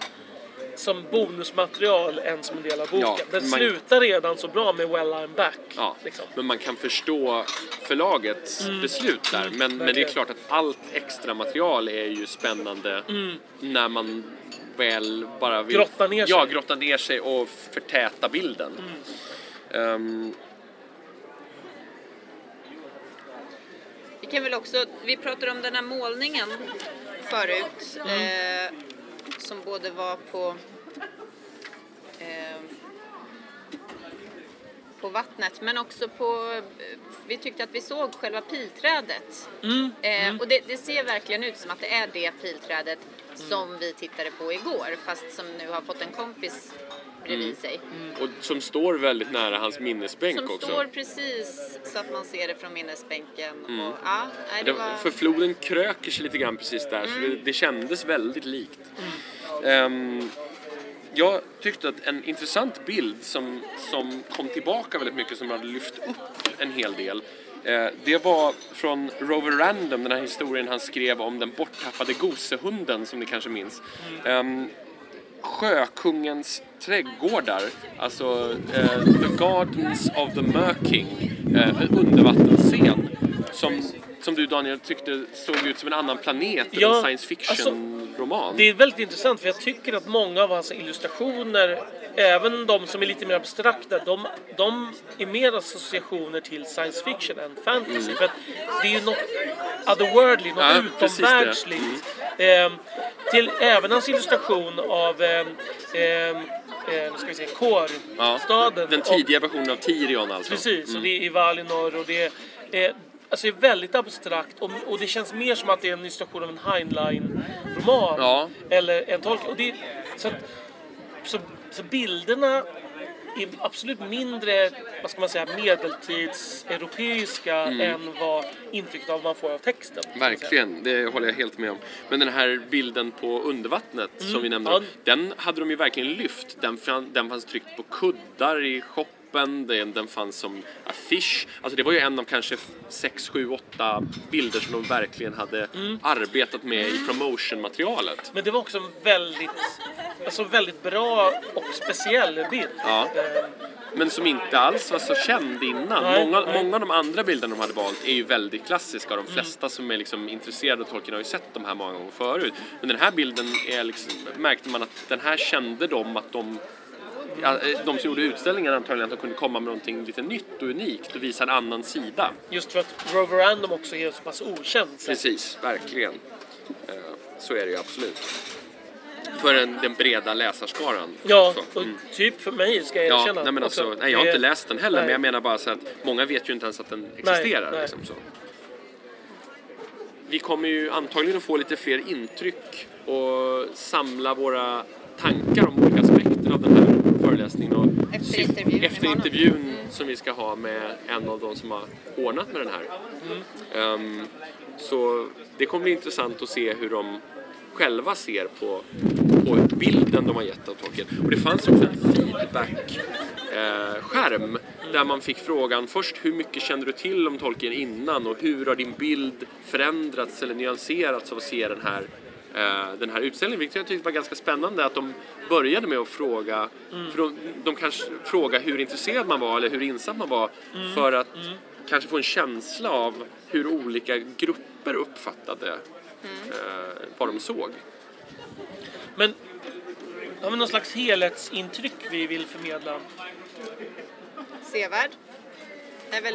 som bonusmaterial än som en del av boken. Ja, den man- slutar redan så bra med Well I'm back. Ja, Liksom. men man kan förstå förlagets beslut där. Men, men det är Mm. klart att allt extra material är ju spännande när man väl bara vill Mm. Grotta ner sig. Ja, grotta ner sig och förtäta bilden. Mm. Ehm, Vi kan väl också, vi pratade om den här målningen förut eh, som både var på eh, på vattnet men också på, vi tyckte att vi såg själva pilträdet. Eh, och det, det ser verkligen ut som att det är det pilträdet som vi tittade på igår fast som nu har fått en kompis bredvid sig. och som står väldigt nära hans minnesbänk Som också. står precis så att man ser det från minnesbänken. Mm. Och, ja, nej, Det, var... För floden kröker sig lite grann precis där, så det, det kändes väldigt likt. Ehm, jag tyckte att en intressant bild som, som kom tillbaka väldigt mycket, som hade lyft upp en hel del, Eh, det var från Rover Random, den här historien han skrev om den borttappade gosehunden, som ni kanske minns. Mm. Sjökungens trädgårdar, alltså eh, The Gardens of the Merking, eh, en undervattensscen som, som du Daniel tyckte såg ut som en annan planet Ja, en science fiction-roman. Det är väldigt intressant för jag tycker att många av hans illustrationer, även de som är lite mer abstrakta, de, de är mer associationer till science fiction än fantasy. För att det är ju något otherworldly, något Ja, utomvärldsligt. Ehm, till även hans illustration av eh, nu ska vi se, kårstaden. Den Och- tidiga versionen av Tirion alltså. Precis, och Mm. det är i Valinor och det är, alltså det är väldigt abstrakt och, och det känns mer som att det är en illustration av en Heinlein-roman. Ja. Eller en tolk. Och det, så, att, så, så bilderna är absolut mindre, vad ska man säga, medeltidseuropeiska än vad intrycket av man får av texten. Verkligen, det håller jag helt med om. Men den här bilden på undervattnet som vi nämnde, Mm. Ja. den hade de ju verkligen lyft. Den, den fanns tryckt på kuddar i shoppen, den, den fanns som affisch. Alltså det var ju en av kanske 6, 7, 8 bilder som de verkligen hade Mm. arbetat med i promotionmaterialet. Men det var också en väldigt, alltså väldigt bra och speciell bild. Ja. Men som inte alls var så känd innan. Nej, många, nej. många av de andra bilderna de hade valt är ju väldigt klassiska. Mm. De flesta som är liksom intresserade av Tolkien har ju sett de här många gånger förut. Men den här bilden är liksom, märkte man att den här kände de att de de som gjorde utställningen antagligen att de kunde komma med någonting lite nytt och unikt och visa en annan sida. Just för att Rover Random också är så pass okänd. Så. Precis, verkligen. Eh, Så är det ju absolut. För den, den breda läsarskaran. Ja, också. och Mm. typ för mig ska jag Ja, erkänna. nej men alltså, nej, jag har inte läst den heller, nej. men jag menar bara så att många vet ju inte ens att den existerar. nej. Liksom så. Vi kommer ju antagligen att få lite fler intryck och samla våra tankar om olika här föreläsningen. Och Efter intervjun Efter intervjun som vi ska ha med en av de som har ordnat med den här. Ehm, så det kommer bli intressant att se hur de själva ser på, på bilden de har gett av Tolkien. Och det fanns också en feedback-skärm där man fick frågan först hur mycket kände du till om Tolkien innan och hur har din bild förändrats eller nyanserats av att se den här eh, den här utställningen, vilket jag tyckte var ganska spännande att de började med att fråga, för de, de kanske fråga hur intresserad man var eller hur insatt man var för att kanske få en känsla av hur olika grupper uppfattade eh, vad de såg. Men har vi någon slags helhetsintryck vi vill förmedla? Sevärd är väl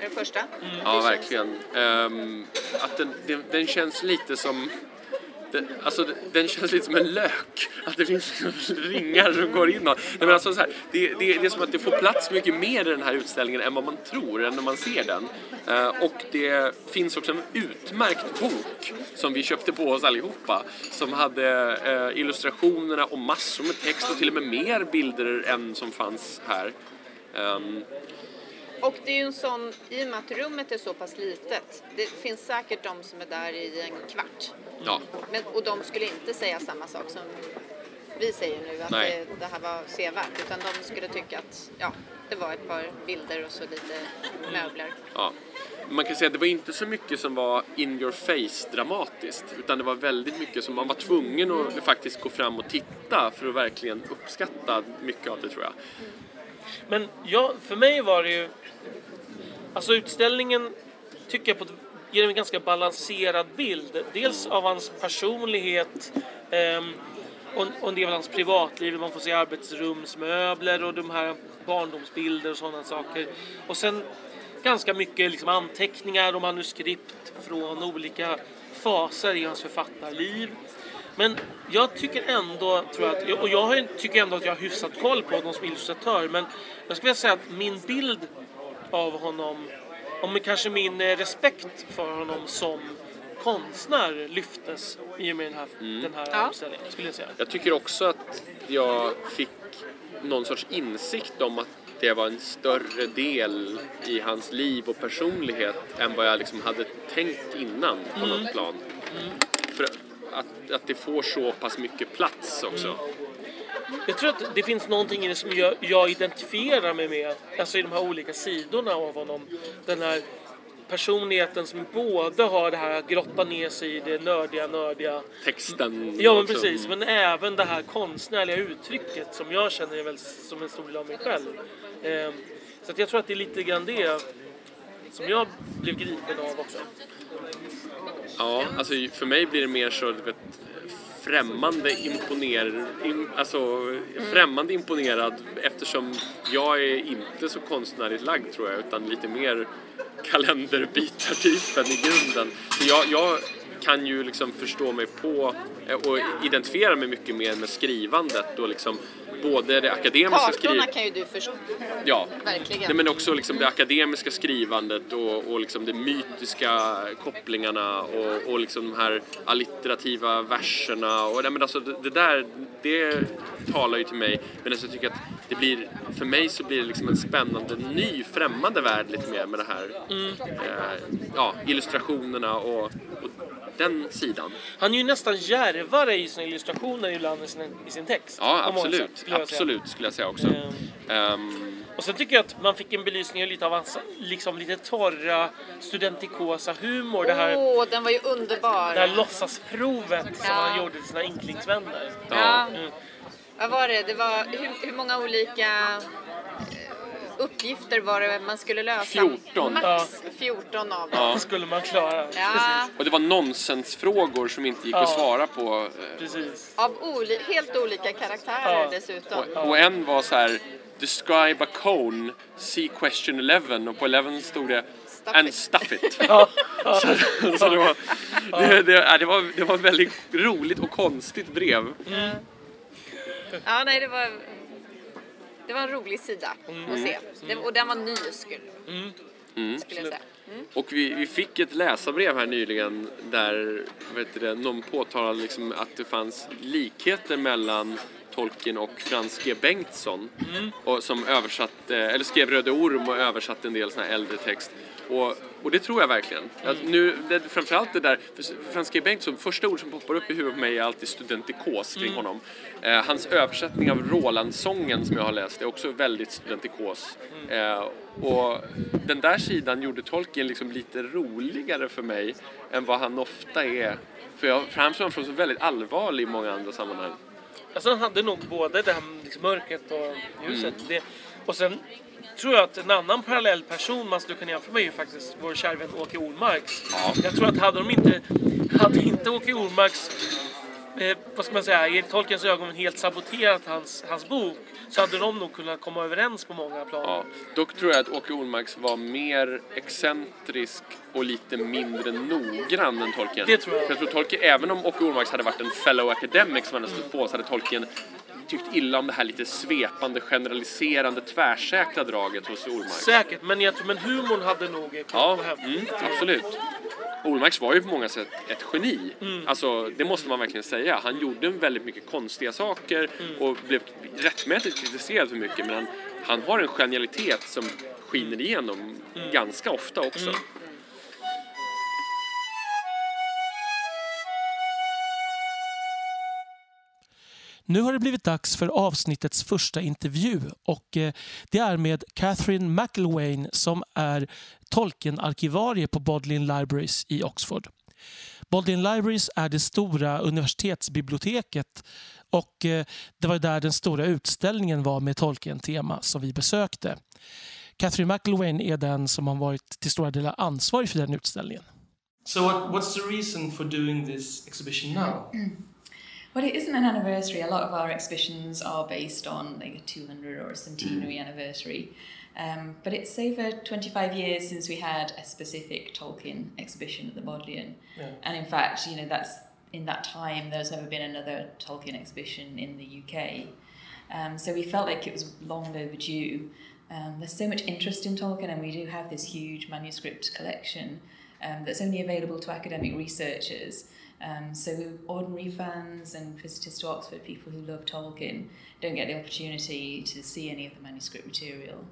är det första. Ja, Det känns verkligen. Ehm, att den, den, den känns lite som den, alltså, den känns lite som en lök. Att det finns ringar som går inåt. Nej, men alltså, så här, det, det, det är som att det får plats mycket mer i den här utställningen än vad man tror, än när man ser den. Eh, och det finns också en utmärkt bok som vi köpte på oss allihopa. Som hade eh, illustrationerna och massor med text och till och med mer bilder än som fanns här. Um, Och det är ju en sån, i och med att rummet är så pass litet, det finns säkert de som är där i en kvart ja, Men, och de skulle inte säga samma sak som vi säger nu, att det, det här var sevärt. Utan de skulle tycka att ja, det var ett par bilder och så lite möbler. Ja. Man kan säga att det var inte så mycket som var in your face dramatiskt utan det var väldigt mycket som man var tvungen att faktiskt gå fram och titta för att verkligen uppskatta mycket av det tror jag. Men ja, för mig var det ju... Alltså utställningen tycker jag på ett, ger en ganska balanserad bild. Dels av hans personlighet eh, och, och en del av hans privatliv. Man får se arbetsrumsmöbler och de här barndomsbilder och sådana saker. Och sen ganska mycket liksom anteckningar och manuskript från olika faser i hans författarliv. Men jag tycker ändå, tror jag, att, och jag tycker ändå att jag har hyfsat koll på honom som illustratör, men jag skulle vilja säga att min bild av honom, om kanske min eh, respekt för honom som konstnär lyftes i och med den här, den här Ja. utställningen, skulle jag säga. Jag tycker också att jag fick någon sorts insikt om att det var en större del i hans liv och personlighet än vad jag liksom hade tänkt innan på något plan. För att, att det får så pass mycket plats också. Jag tror att det finns någonting i det som jag, jag identifierar mig med, alltså i de här olika sidorna av honom. Den här personligheten som både har det här att grotta ner sig i det nördiga, nördiga. Texten Ja men precis, men även det här konstnärliga uttrycket som jag känner är väl som en stor del av mig själv. Ehm, så att jag tror att det är lite grann det som jag blev gripen av också. Ja, alltså för mig blir det mer så vet, främmande imponer, im, alltså främmande imponerad eftersom jag är inte så konstnärligt lagd tror jag utan lite mer kalenderbitartypen i grunden. Så jag, jag kan ju liksom förstå mig på eh, och identifiera mig mycket mer med skrivandet och liksom både det akademiska Kartorna skrivandet kan ju du förstå. Ja, Verkligen. Nej, men också liksom det akademiska skrivandet och, och liksom de mytiska kopplingarna och, och liksom de här allitterativa verserna. Och, nej, men alltså, det, det där, det talar ju till mig. Men alltså, jag tycker att det blir, för mig så blir det liksom en spännande, ny, främmande värld lite mer med det här. Eh, ja, illustrationerna och, och den sidan. Han är ju nästan djärvare i sina illustrationer ibland i sin, i sin text. Ja, absolut. sätt, skulle jag säga. Absolut skulle jag säga också. Ehm, Ehm, Och sen tycker jag att man fick en belysning av lite av hans liksom lite torra studentikosa humor. Åh, den var ju underbar. det här låtsasprovet som Ja. han gjorde till sina inklingsvänner. Ja. Mm. Vad var det? Det var hur, hur många olika uppgifter var det man skulle lösa? 14. Max 14 av dem. ja. skulle man klara. Ja, Och det var nonsensfrågor som inte gick Ja. att svara på. eh, Precis. av oli- helt olika karaktärer Ja. dessutom. Och, och en var så här Describe a cone, see question 11 och på 11 stod det Stuff And it." stuff it. Ja. så, så det, var, det, det, det, var, det var ett väldigt roligt och konstigt brev. Ja, nej, det var, det var en rolig sida att se. Det, och den var ny, skulle, Mm. skulle jag säga. Och vi, vi fick ett läsarbrev här nyligen där vet du det, någon påtalade liksom att det fanns likheter mellan Tolkien och Frans G. Bengtsson och som översatte, eller skrev Röde Orm och översatte en del sån här äldre text. Och, och det tror jag verkligen. Att nu, det, framförallt det där, för Frans G. Bengtsson, första ord som poppar upp i huvudet på mig är alltid studentikos kring honom. Eh, hans översättning av Rolandsången som jag har läst är också väldigt studentikos. Eh, och den där sidan gjorde Tolkien liksom lite roligare för mig än vad han ofta är. För jag framstår honom som väldigt allvarlig i många andra sammanhang. Alltså han hade nog både det här liksom mörkret och ljuset. Mm. Det, och sen tror jag att en annan parallell person man skulle kunna jämföra med är faktiskt vår kära vän Åke Ormarks. Ja. Jag tror att hade de inte, hade inte Åke Ormarks eh, vad ska man säga, i Tolkiens ögon helt saboterat hans, hans bok så hade de nog kunnat komma överens på många plan. Ja, dock tror jag att Åke Ormarks var mer excentrisk och lite mindre noggrann än Tolkien. Det tror jag. För jag tror Tolkien, även om Åke Ormarks hade varit en fellow academic som hade stött på så hade Tolkien tyckt illa om det här lite svepande, generaliserande, tvärsäkra draget hos Ormarks. Säkert, men jag tror men humorn hade nog Ja, mm, absolut. Ormarks var ju på många sätt ett geni. Mm. Alltså, det måste man verkligen säga. Han gjorde väldigt mycket konstiga saker Mm. och blev rättmätigt kritiserad för mycket. Men han, han har en genialitet som skiner igenom Mm. ganska ofta också. Nu har det blivit dags för avsnittets första intervju och eh, det är med Catherine McIlwain som är Tolkien-arkivarie på Bodleian Libraries i Oxford. Bodleian Libraries är det stora universitetsbiblioteket och eh, det var där den stora utställningen var med Tolkien-tema som vi besökte. Catherine McIlwain är den som har varit till stora delar ansvarig för den utställningen. So, what, what's the reason for doing this exhibition now? Well, it isn't an anniversary. A lot of our exhibitions are based on like a 200 or a centenary anniversary. Um, but it's over 25 years since we had a specific Tolkien exhibition at the Bodleian. Yeah. And in fact, you know, that's in that time, there's never been another Tolkien exhibition in the UK. Um, so we felt like it was long overdue. Um, there's so much interest in Tolkien, and we do have this huge manuscript collection um, that's only available to academic researchers. Um, so ordinary fans and visitors to Oxford, people who love Tolkien, don't get the opportunity to see any of the manuscript material.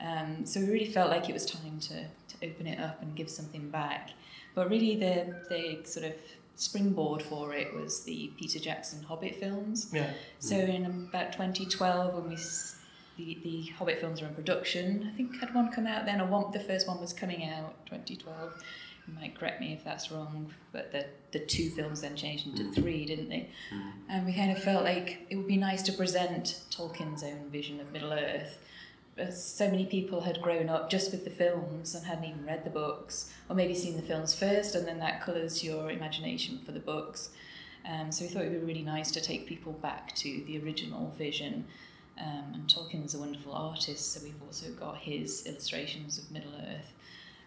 Um, so we really felt like it was time to, to open it up and give something back. But really, the the sort of springboard for it was the Peter Jackson Hobbit films. Yeah. So in about 2012, when we the, the Hobbit films were in production, I think had one come out then, or one the first one was coming out 2012. You might correct me if that's wrong, but the the two films then changed into three, didn't they? And we kind of felt like it would be nice to present Tolkien's own vision of Middle Earth. But so many people had grown up just with the films and hadn't even read the books, or maybe seen the films first, and then that colours your imagination for the books. Um, so we thought it would be really nice to take people back to the original vision. Um, and Tolkien's a wonderful artist, so we've also got his illustrations of Middle Earth.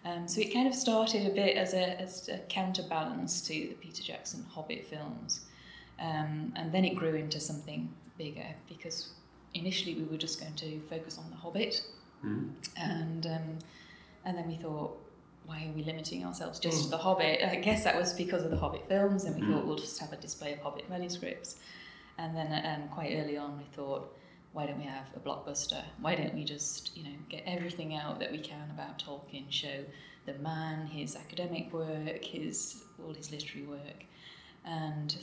Um, so it kind of started a bit as a, as a counterbalance to the Peter Jackson Hobbit films. Um, and then it grew into something bigger because initially we were just going to focus on The Hobbit, Mm. and um, and then we thought, why are we limiting ourselves just Mm. to The Hobbit? I guess that was because of the Hobbit films, and we Mm. thought we'll just have a display of Hobbit manuscripts. And then um, quite early on, we thought, why don't we have a blockbuster? Why don't we just, you know, get everything out that we can about Tolkien, show the man, his academic work, his all his literary work, and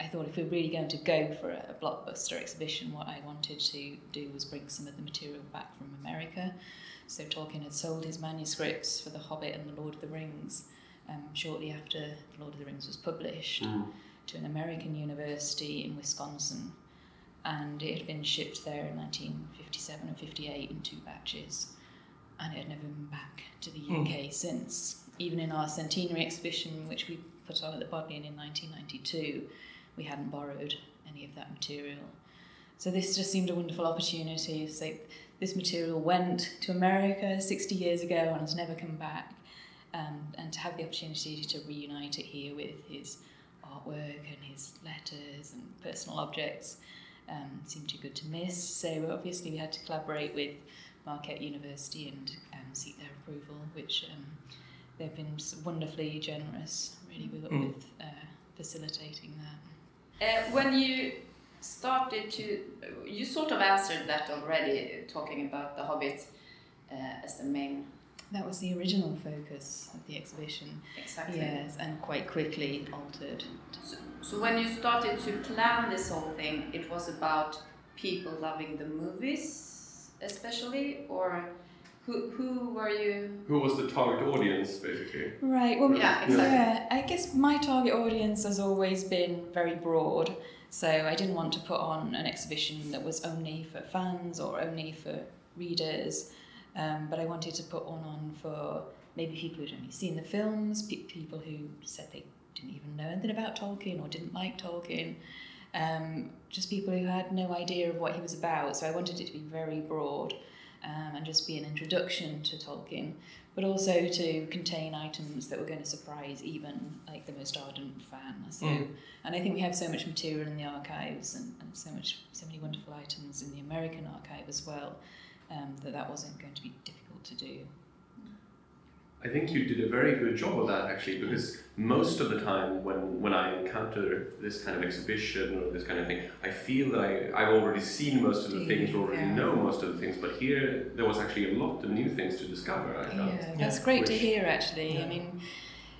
I thought if we we're really going to go for a, a blockbuster exhibition, what I wanted to do was bring some of the material back from America. So Tolkien had sold his manuscripts for The Hobbit and The Lord of the Rings um, shortly after The Lord of the Rings was published Mm. to an American university in Wisconsin, and it had been shipped there in 1957 and 58 in two batches, and it had never been back to the. UK since. Even in our centenary exhibition, which we put on at the Bodleian in 1992, we hadn't borrowed any of that material. So this just seemed a wonderful opportunity. So this material went to America 60 years ago and has never come back. Um, and to have the opportunity to reunite it here with his artwork and his letters and personal objects um, seemed too good to miss. So obviously we had to collaborate with Marquette University and um, seek their approval, which um, they've been wonderfully generous, really, with, Mm. with uh, facilitating that. Uh, when you started to, you sort of answered that already, talking about the Hobbit uh, as the main. That was the original focus of the exhibition. Exactly. Yes, and quite quickly altered. So, so when you started to plan this whole thing, it was about people loving the movies, especially, or who who were you? Who was the target audience, basically? Right. Well, Yeah, exactly. yeah. I guess my target audience has always been very broad. So I didn't want to put on an exhibition that was only for fans or only for readers, um, but I wanted to put one on for maybe people who'd only seen the films, pe- people who said they didn't even know anything about Tolkien or didn't like Tolkien, um, just people who had no idea of what he was about. So I wanted it to be very broad um, and just be an introduction to Tolkien but also to contain items that were going to surprise even like the most ardent fan. So, Mm. and I think we have so much material in the archives and, and so much, so many wonderful items in the American archive as well, um, that that wasn't going to be difficult to do. I think you did a very good job of that actually, because most of the time when, when I encounter this kind of exhibition or this kind of thing, I feel that I, I've already seen most of the things, or already Yeah. know most of the things, but here there was actually a lot of new things to discover, I felt. Yeah, that's great to hear. Actually, Yeah. I mean,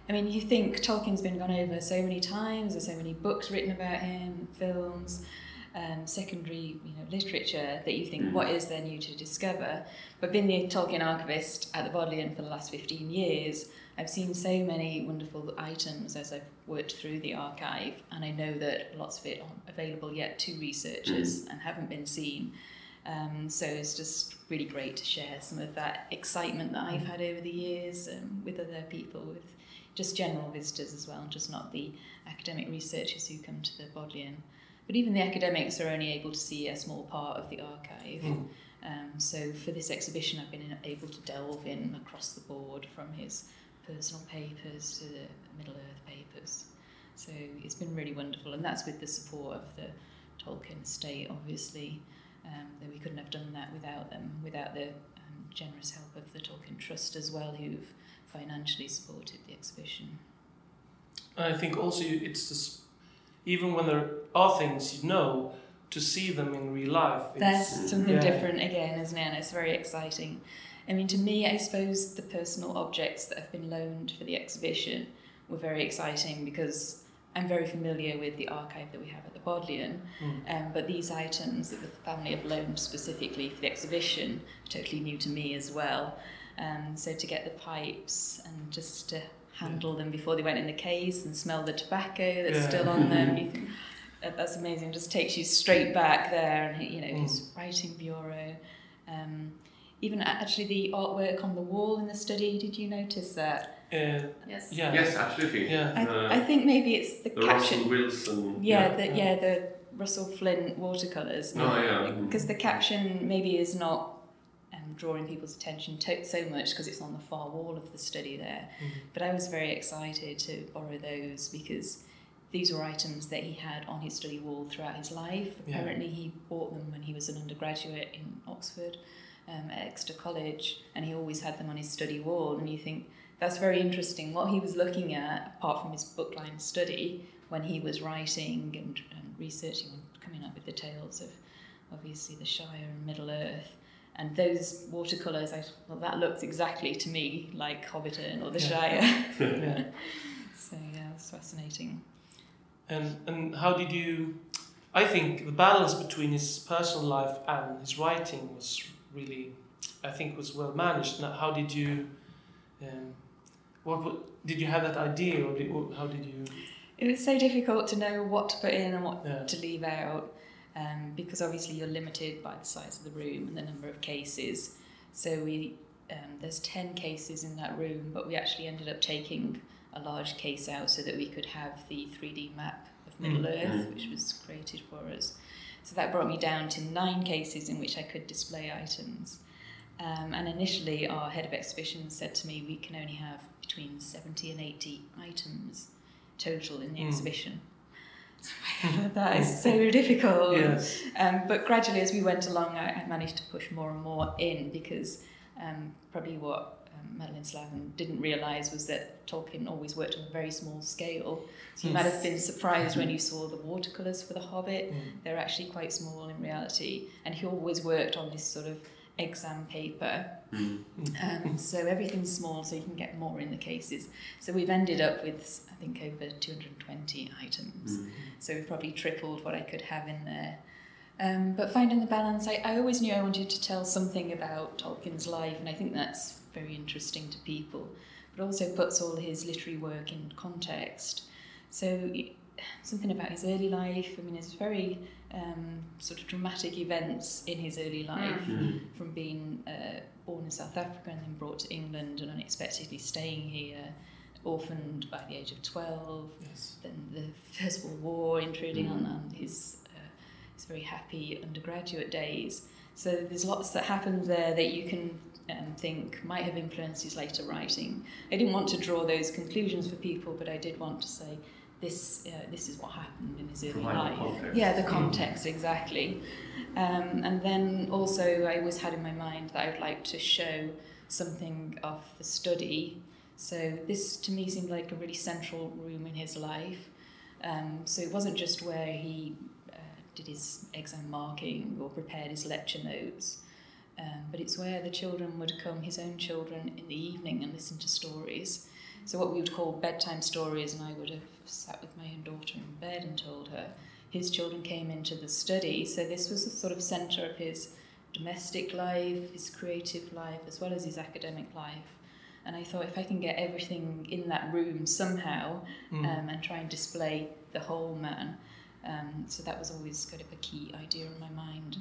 I mean, you think Tolkien's been gone over so many times. There's so many books written about him, films, um, secondary, you know, literature that you think, Mm. what is there new to discover? But being the Tolkien archivist at the Bodleian for the last 15 years, I've seen so many wonderful items as I've worked through the archive, and I know that lots of it aren't available yet to researchers and haven't been seen. Um, so it's just really great to share some of that excitement that I've had over the years um, with other people, with just general visitors as well, just not the academic researchers who come to the Bodleian. But even the academics are only able to see a small part of the archive. Mm. Um, so for this exhibition, I've been able to delve in across the board from his personal papers to the Middle Earth papers. So it's been really wonderful, and that's with the support of the Tolkien estate, obviously. Um, that we couldn't have done that without them, without the um, generous help of the Tolkien Trust as well, who've financially supported the exhibition. I think also you- it's just, even when there are things you know, to see them in real life. it's- That's something yeah. different again, isn't it? And it's very exciting. I mean, to me, I suppose the personal objects that have been loaned for the exhibition were very exciting because I'm very familiar with the archive that we have at the Bodleian, Mm. um, but these items that the family have loaned specifically for the exhibition are totally new to me as well. Um, so to get the pipes and just to handle them before they went in the case and smell the tobacco that's Yeah. still on them, you think that's amazing. Just takes you straight back there, and you know Mm. his writing bureau. Um, even actually the artwork on the wall in the study. Did you notice that? Uh, Yes. yeah. Yes, absolutely. Yeah. I, The- I think maybe it's the, the caption. Russell Wilson. Yeah, the, yeah, the Russell Flint watercolors. Oh, yeah. Because the caption maybe is not um, drawing people's attention to, so much because it's on the far wall of the study there. Mhm. But I was very excited to borrow those because these were items that he had on his study wall throughout his life. Yeah. Apparently, he bought them when he was an undergraduate in Oxford um, at Exeter College, and he always had them on his study wall. And you think that's very interesting. What he was looking at, apart from his bookline study, when he was writing and, and researching and coming up with the tales of obviously the Shire and Middle Earth. And those watercolours, I well, that looks exactly to me like Hobbiton or the Shire. Yeah. so yeah, it's fascinating. And and how did you? I think the balance between his personal life and his writing was really, I think, was well managed. Now, how did you? Um, what, what did you have that idea, or, did, or how did you? It was so difficult to know what to put in and what Yeah. to leave out um, because obviously you're limited by the size of the room and the number of cases. So we um, there's ten cases in that room, but we actually ended up taking a large case out so that we could have the 3D map of Middle Mm. Earth, which was created for us. So that brought me down to nine cases in which I could display items. Um, and initially, our head of exhibition said to me, we can only have between 70 and 80 items total in the Mm. exhibition. that is so difficult. Yes. Um, but gradually, as we went along, I, I managed to push more and more in because um, probably what um, Madeline Slavin didn't realise was that Tolkien always worked on a very small scale. So you might have been surprised when you saw the watercolours for The Hobbit. Mm. They're actually quite small in reality. And he always worked on this sort of exam paper. Um, so everything's small, so you can get more in the cases. So we've ended up with, I think, over 220 items. So we've probably tripled what I could have in there. Um, but finding the balance, I, I always knew I wanted to tell something about Tolkien's life, and I think that's very interesting to people. But also puts all his literary work in context. So something about his early life. I mean, it's very um, sort of dramatic events in his early life, from being uh, born in South Africa and then brought to England and unexpectedly staying here, orphaned by the age of 12, Yes. then the First World War intruding on, on his, uh, his very happy undergraduate days. So there's lots that happens there that you can um, think might have influenced his later writing. I didn't want to draw those conclusions for people, but I did want to say this uh, this is what happened in his early Provide life. context. Yeah, the context exactly. Um, and then also, I always had in my mind that I would like to show something of the study. So this to me seemed like a really central room in his life. Um, so it wasn't just where he uh, did his exam marking or prepared his lecture notes, um, but it's where the children would come, his own children, in the evening and listen to stories. So what we would call bedtime stories, and I would have sat with my own daughter in bed and told her. His children came into the study, so this was the sort of centre of his domestic life, his creative life, as well as his academic life. And I thought if I can get everything in that room somehow Mm. um, and try and display the whole man, um, so that was always kind of a key idea in my mind.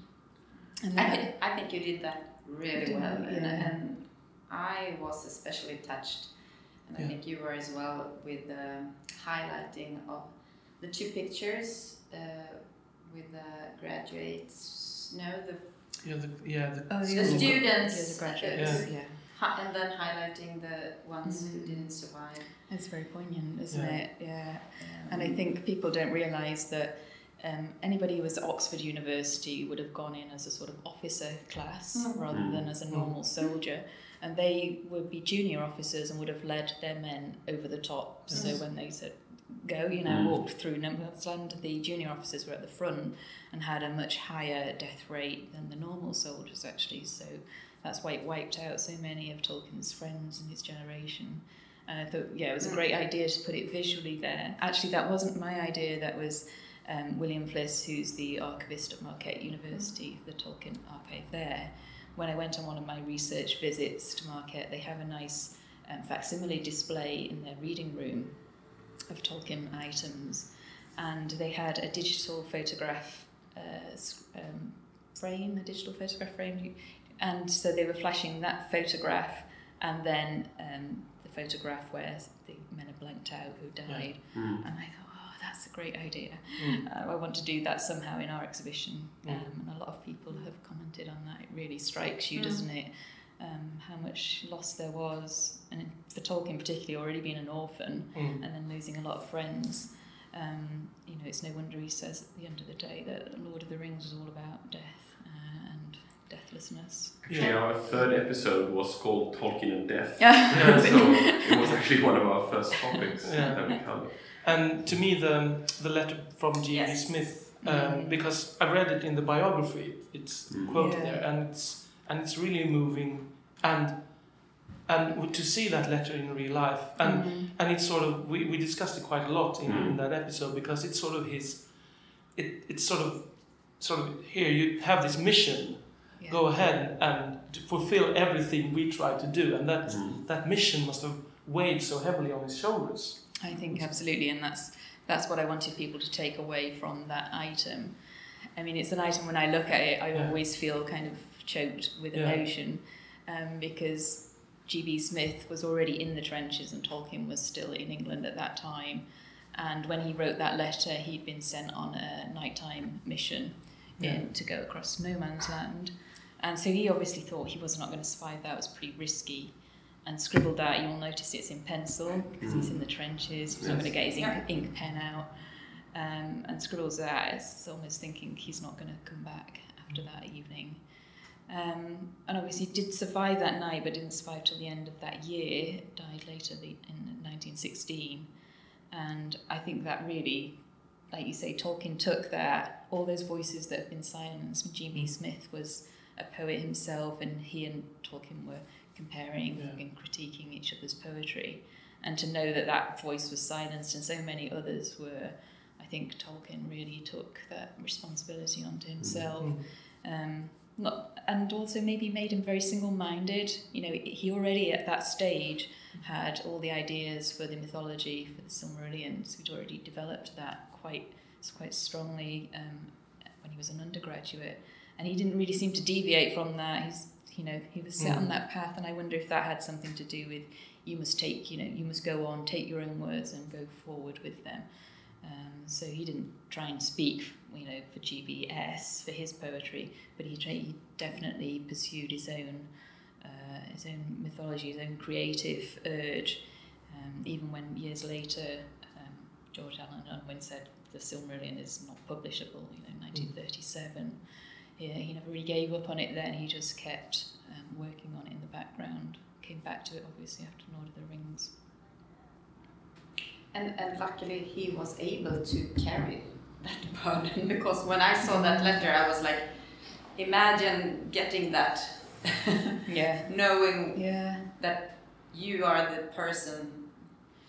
And I think, I think you did that really Did I? well, and, and I was especially touched, and Yeah. I think you were as well with the highlighting of the two pictures uh, with the graduates. No, the Yeah, the, yeah, the, oh, The students, yeah, the graduates, yeah. hi- and then highlighting the ones Mhm. who didn't survive. It's very poignant, isn't Yeah. it? Yeah. And I think people don't realise that um, anybody who was at Oxford University would have gone in as a sort of officer class Mm. rather than as a normal soldier. And they would be junior officers and would have led their men over the top. So mm. when they said go, you know, mm. walked through no man's land, the junior officers were at the front and had a much higher death rate than the normal soldiers actually. So that's why it wiped out so many of Tolkien's friends and his generation. And I thought, yeah, it was a mm. great idea to put it visually there. Actually, that wasn't my idea. That was um, William Fliss, who's the archivist at Marquette University, the Tolkien archive there. When I went on one of my research visits to Marquette, they have a nice um, facsimile display in their reading room of Tolkien items, and they had a digital photograph uh, um, frame, a digital photograph frame, and so they were flashing that photograph and then um, the photograph where the men are blanked out who died. And I thought, that's a great idea. Mm. Uh, I want to do that somehow in our exhibition. Um, Mm. and a lot of people have commented on that. It really strikes you, Mm. doesn't it? Um, how much loss there was, and for Tolkien particularly, already being an orphan Mm. and then losing a lot of friends. Um, you know, it's no wonder he says at the end of the day that Lord of the Rings was all about death uh, and deathlessness. Actually, our third episode was called Tolkien and Death. Yeah. so it was actually one of our first topics Yeah. that we covered. And to me, the the letter from G.B. Yes. Smith, um, Mm. because I read it in the biography, it's Mm. quoted Yeah. there, and it's and it's really moving, and and to see that letter in real life, and Mm. and it's sort of we, we discussed it quite a lot in, Mm. in that episode because it's sort of his, it it's sort of sort of here you have this mission, Yeah. go ahead and to fulfill everything we try to do, and that Mm. that mission must have weighed so heavily on his shoulders. I think absolutely, and that's that's what I wanted people to take away from that item. I mean, it's an item when I look at it, I Yeah. always feel kind of choked with Yeah. emotion um, because G.B. Smith was already in the trenches and Tolkien was still in England at that time. And when he wrote that letter, he'd been sent on a nighttime mission in, to go across no man's land. And so he obviously thought he was not going to survive that, it was pretty risky. And scribbled out, you'll notice it's in pencil because he's in the trenches, he's not going to get his ink, ink pen out. Um, and scribbles that, it's almost thinking he's not going to come back after that evening. Um, and obviously did survive that night, but didn't survive till the end of that year. Died later the, in 1916, and I think that really, like you say, Tolkien took that all those voices that have been silenced. G.B. Smith was a poet himself, and he and Tolkien were comparing Yeah. and critiquing each other's poetry, and to know that that voice was silenced and so many others were. I think Tolkien really took that responsibility onto himself. Um, not, and also maybe made him very single-minded. You know, he already at that stage had all the ideas for the mythology for the Silmarillions. He'd already developed that quite quite strongly um, when he was an undergraduate, and he didn't really seem to deviate from that. He's you know he was set on Mm. that path, and I wonder if that had something to do with you must take you know you must go on, take your own words, and go forward with them. Um, so he didn't try and speak, you know, for GBS for his poetry, but he, he definitely pursued his own, uh, his own mythology, his own creative urge. Um, even when years later, um, George Allen Unwin said the Silmarillion is not publishable, you know, 1937. Yeah, he never really gave up on it. Then he just kept um, working on it in the background. Came back to it obviously after Lord of the Rings. And, and luckily he was able to carry that burden because when I saw that letter I was like, imagine getting that, Yeah. knowing Yeah. that you are the person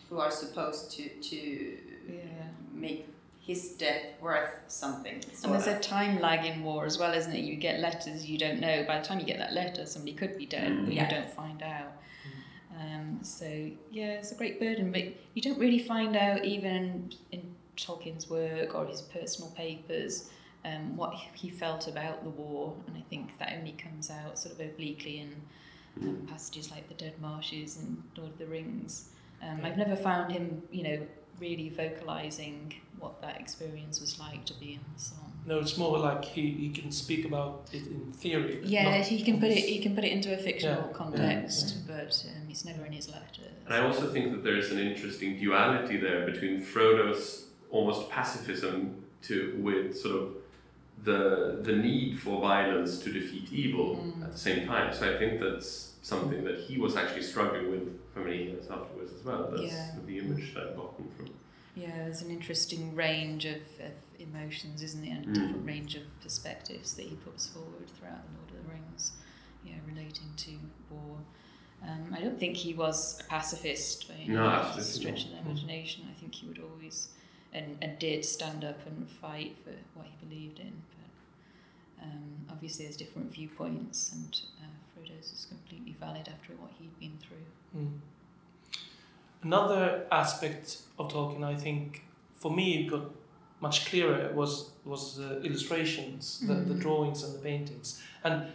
who are supposed to, to Yeah. make his death worth something. And there's of. a time lag in war as well, isn't it? You get letters you don't know. By the time you get that letter, somebody could be dead, but Yeah. you don't find out. Um, so yeah, it's a great burden, but you don't really find out even in Tolkien's work or his personal papers um, what he felt about the war, and I think that only comes out sort of obliquely in um, passages like the Dead Marshes and Lord of the Rings. Um, I've never found him, you know, really vocalizing what that experience was like to be in the song. No, it's more like he, he can speak about it in theory. Yeah, not he can put it. He can put it into a fictional Yeah, context, but um, it's never in his letters. And I also think that there's an interesting duality there between Frodo's almost pacifism to with sort of the the need for violence to defeat evil Mm. at the same time. So I think that's something that he was actually struggling with for many years afterwards as well. That's Yeah. the image that I've gotten from. Yeah, there's an interesting range of, of emotions, isn't there, and a Mm. different range of perspectives that he puts forward throughout the Lord of the Rings. Yeah, relating to war. Um, I don't think he was a pacifist by any No, stretch of the imagination. I think he would always and, and did stand up and fight for what he believed in. But um, obviously, there's different viewpoints, and Frodo's is completely valid after what he'd been through. Mm. Another aspect of Tolkien, I think, for me, it got much clearer was was the illustrations, the, the Mhm. drawings and the paintings, and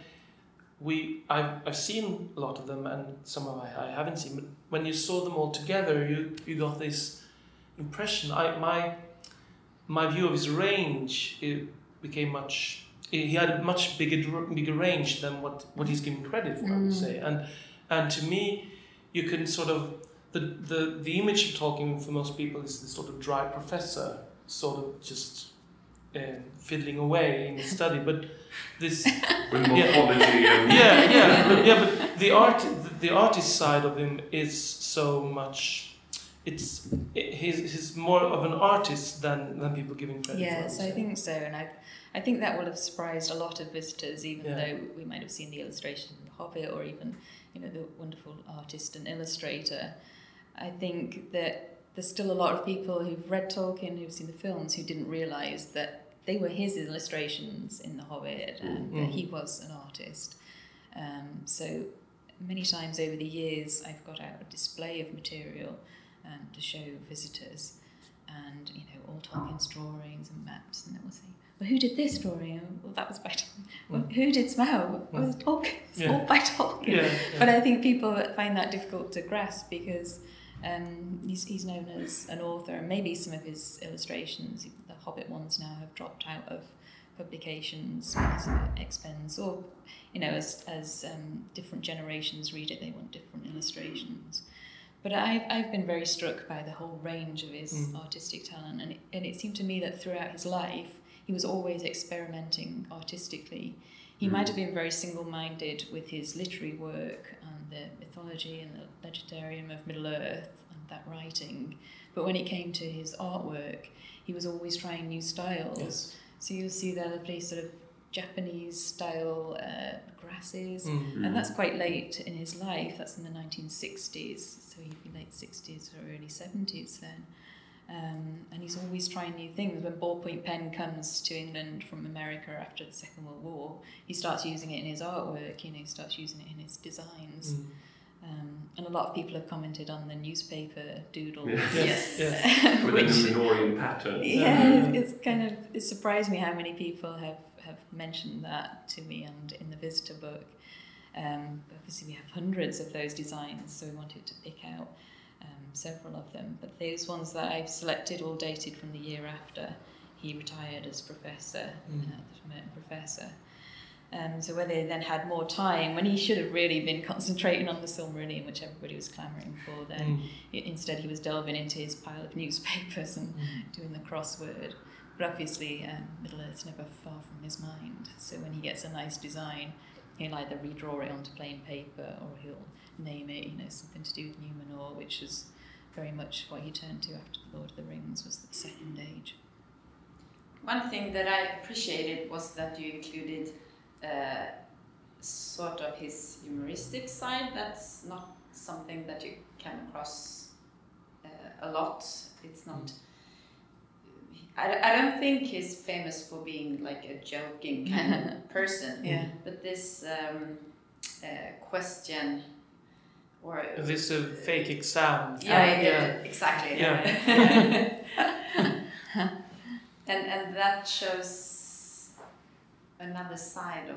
we I've, I've seen a lot of them, and some of I, I haven't seen. But when you saw them all together, you you got this impression. I my my view of his range it became much. He had a much bigger bigger range than what, what he's given credit for. I would Mm. say, and and to me, you can sort of the, the the image of Tolkien for most people is the sort of dry professor, sort of just uh, fiddling away in the study. But this, With Yeah. morphology and... yeah, yeah, but, yeah. But the art, the, the artist side of him is so much. It's it, he's, he's more of an artist than than people give him credit for. Yes, I think so, and I, I think that will have surprised a lot of visitors, even Yeah. though we might have seen the illustration in The Hobbit or even, you know, the wonderful artist and illustrator. I think that there's still a lot of people who've read Tolkien, who've seen the films, who didn't realise that they were his illustrations in The Hobbit and Mm. that he was an artist. Um, so many times over the years, I've got out a display of material um, to show visitors, and you know all Tolkien's drawings and maps, and say, "Well, who did this drawing? Oh, Well, that was by Tolkien. Well, who did Smaug? Well, it was Tolkien. It's Yeah. all by Tolkien." Yeah, But. I think people find that difficult to grasp because um, he's, he's known as an author, and maybe some of his illustrations, the Hobbit ones now, have dropped out of publications because of expense, or you know, as as um, different generations read it, they want different illustrations. But I've, I've been very struck by the whole range of his Mm. artistic talent, and it, and it seemed to me that throughout his life, he was always experimenting artistically. He might have been very single minded with his literary work and the mythology and the legendarium of Middle Earth and that writing, but when it came to his artwork, he was always trying new styles. Yes. So you'll see the lovely sort of Japanese style uh, grasses, Mm. and that's quite late in his life. That's in the 1960s, so he'd be late 60s or early 70s then. Um, and he's always trying new things. When ballpoint pen comes to England from America after the Second World War, he starts using it in his artwork. You know, he starts using it in his designs. Mm. Um, and a lot of people have commented on the newspaper doodles. Yes, yes. With which- a Numenorean pattern. yeah, it's kind of it surprised me how many people have have mentioned that to me and in the visitor book. Um, obviously, we have hundreds of those designs, so we wanted to pick out several of them. But those ones that I've selected, all dated from the year after he retired as professor, Mm. uh, professor. Um, so whether he then had more time when he should have really been concentrating on the Silmarillion, which everybody was clamouring for, then Mm. Instead he was delving into his pile of newspapers and doing the crossword. But obviously, um, Middle Earth's never far from his mind. So when he gets a nice design, he'll either redraw it onto plain paper or he'll name it, you know, something to do with Numenor, which is very much what he turned to after the Lord of the Rings was the Second Age. One thing that I appreciated was that you included uh, sort of his humoristic side. That's not something that you come across uh, a lot. It's not. I, I don't think he's famous for being like a joking kind of person. Yeah. But this um, uh, question, or Is this a fake exam? yeah, yeah. yeah, exactly. Yeah. and and that shows another side of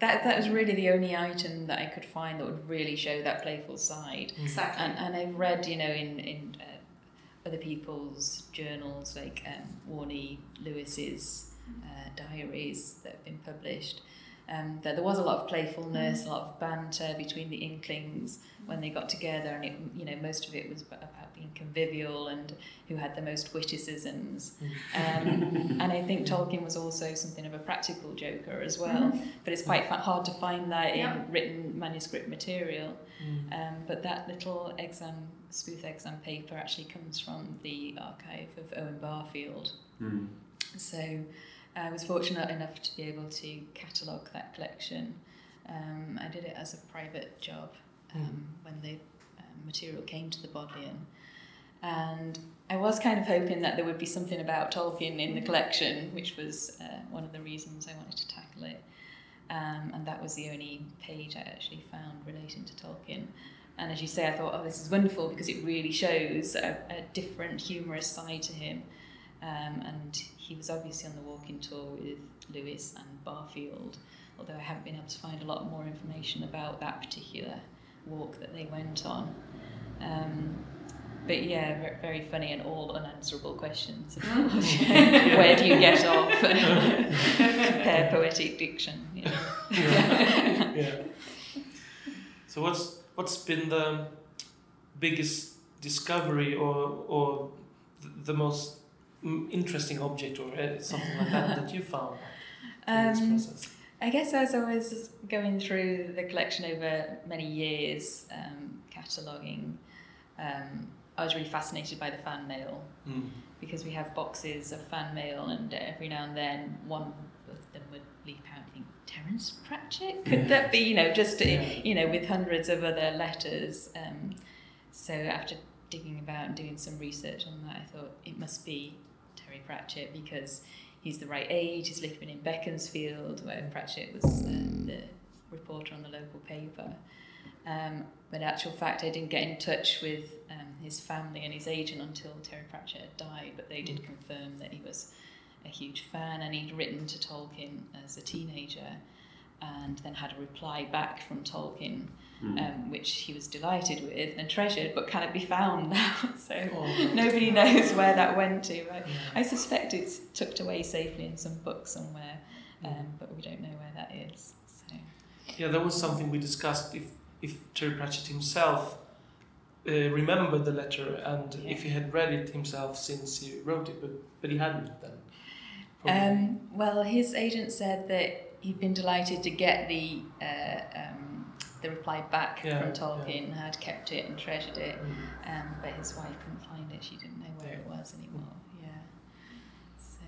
That, that was really the only item that I could find that would really show that playful side. exactly. And, and I've read, you know, in, in uh, other people's journals, like um, Warney Lewis's uh, diaries that have been published, um, that there was a lot of playfulness, a lot of banter between the Inklings when they got together, and it, you know, most of it was about being convivial and who had the most witticisms. Um, and I think Tolkien was also something of a practical joker as well, but it's quite fa- hard to find that in Yeah. written manuscript material. Mm. Um, but that little exam, spoof exam paper actually comes from the archive of Owen Barfield. Mm. So I was fortunate enough to be able to catalogue that collection. Um, I did it as a private job um, when the um, material came to the Bodleian. And I was kind of hoping that there would be something about Tolkien in the collection, which was uh, one of the reasons I wanted to tackle it. Um, and that was the only page I actually found relating to Tolkien. And as you say, I thought, oh, this is wonderful because it really shows a, a different humorous side to him. Um, and he was obviously on the walking tour with Lewis and Barfield, although I haven't been able to find a lot more information about that particular walk that they went on. Um, but yeah, ve- very funny and all unanswerable questions. Where do you get off? Compare poetic diction. You know. yeah. yeah. So what's what's been the biggest discovery or or th- the most interesting object or uh, something like that that you found in this Um, process? I guess as I was always going through the collection over many years, um, cataloguing, um, I was really fascinated by the fan mail Mm. because we have boxes of fan mail, and every now and then one of them would leap out and think, Terence Pratchett? Could that be, you know, just, uh, you know, with hundreds of other letters? Um, so after digging about and doing some research on that, I thought it must be Terry Pratchett because he's the right age, he's living in Beaconsfield, where Pratchett was uh, the reporter on the local paper. Um, but in actual fact, I didn't get in touch with um, his family and his agent until Terry Pratchett had died, but they did confirm that he was a huge fan and he'd written to Tolkien as a teenager and then had a reply back from Tolkien, Mm. um, which he was delighted with and treasured, but cannot be found now. so Oh, nobody knows where that went to. I, yeah. I suspect it's tucked away safely in some book somewhere, um, but we don't know where that is. So. Yeah, that was something we discussed if if Terry Pratchett himself uh, remembered the letter and Yeah. if he had read it himself since he wrote it, but but he hadn't then. Um, well, his agent said that he'd been delighted to get the uh, um, the reply back Yeah, from Tolkien, had kept it and treasured it, um, but his wife couldn't find it. She didn't know where it was anymore. Yeah. So,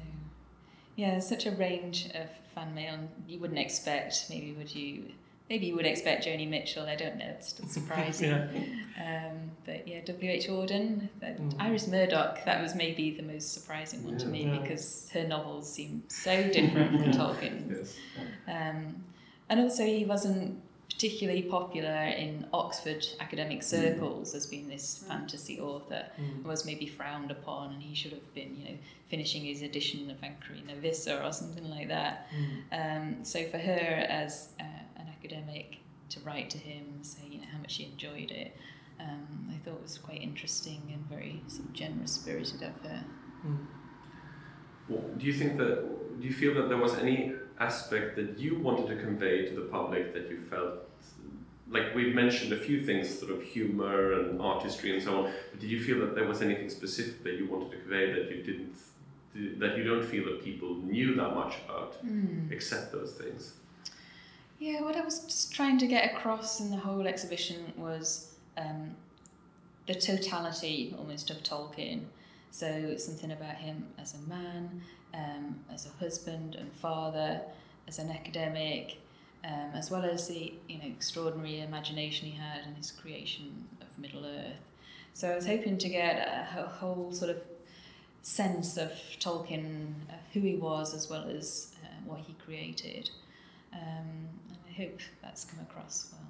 yeah, there's such a range of fan mail, you wouldn't expect. Maybe would you? Maybe you would expect Joni Mitchell. I don't know. It's still surprising. yeah. Um, but yeah, W.H. Auden, that, Mm. Iris Murdoch, that was maybe the most surprising one to me Yeah. because her novels seem so different from Tolkien's. Yes. Um, and also, he wasn't particularly popular in Oxford academic circles as being this fantasy author. Mm. Was maybe frowned upon, and he should have been, you know, finishing his edition of Anchorina Vissa or something like that. Mm. Um, so for her as uh, an academic to write to him, and say you know how much she enjoyed it, um, I thought was quite interesting and very sort of generous spirited of her. Mm. Well, do you think that? Do you feel that there was any aspect that you wanted to convey to the public that you felt? Like we've mentioned a few things, sort of humor and artistry and so on. But did you feel that there was anything specific that you wanted to convey that you didn't, that you don't feel that people knew that much about, except those things? Yeah, what I was just trying to get across in the whole exhibition was um, the totality almost of Tolkien. So something about him as a man, um, as a husband and father, as an academic, um, as well as the you know extraordinary imagination he had in his creation of Middle Earth. So I was hoping to get a, wh- whole sort of sense of Tolkien, who he was, as well as uh, what he created. Um, hope that's come across well.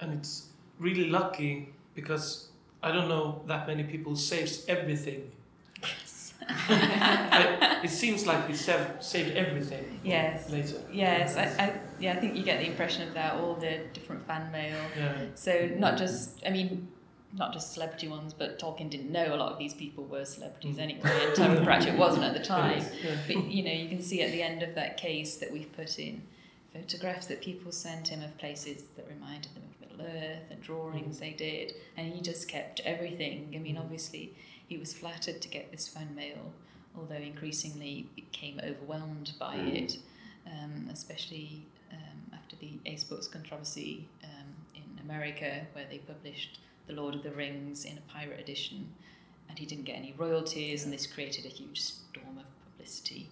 Yeah. And it's really lucky because I don't know that many people saves everything. I, it seems like he saved, saved everything Yes. later. Yes, I, I, yeah, I think you get the impression of that, all the different fan mail. Yeah. So not just, I mean, not just celebrity ones, but Tolkien didn't know a lot of these people were celebrities Mm. anyway, and Terry Pratchett wasn't at the time. Yeah. But you know, you can see at the end of that case that we've put in photographs that people sent him of places that reminded them of Middle Earth and drawings they did, and he just kept everything. I mean, Mm. obviously, he was flattered to get this fan mail, although increasingly became overwhelmed by Mm. it, um, especially um, after the Ace Books controversy um, in America, where they published The Lord of the Rings in a pirate edition, and he didn't get any royalties, and this created a huge storm of publicity.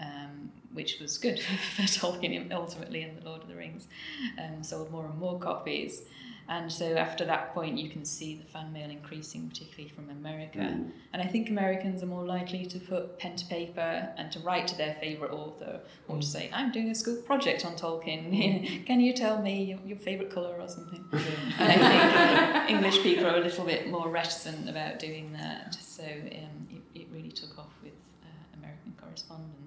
Um, which was good for Tolkien ultimately in The Lord of the Rings, um, sold more and more copies. And so after that point, you can see the fan mail increasing, particularly from America. Mm. And I think Americans are more likely to put pen to paper and to write to their favourite author or to Mm. say, I'm doing a school project on Tolkien. Can you tell me your, your favourite colour or something? and I think English people are a little bit more reticent about doing that. So um, it, it really took off with uh, American correspondence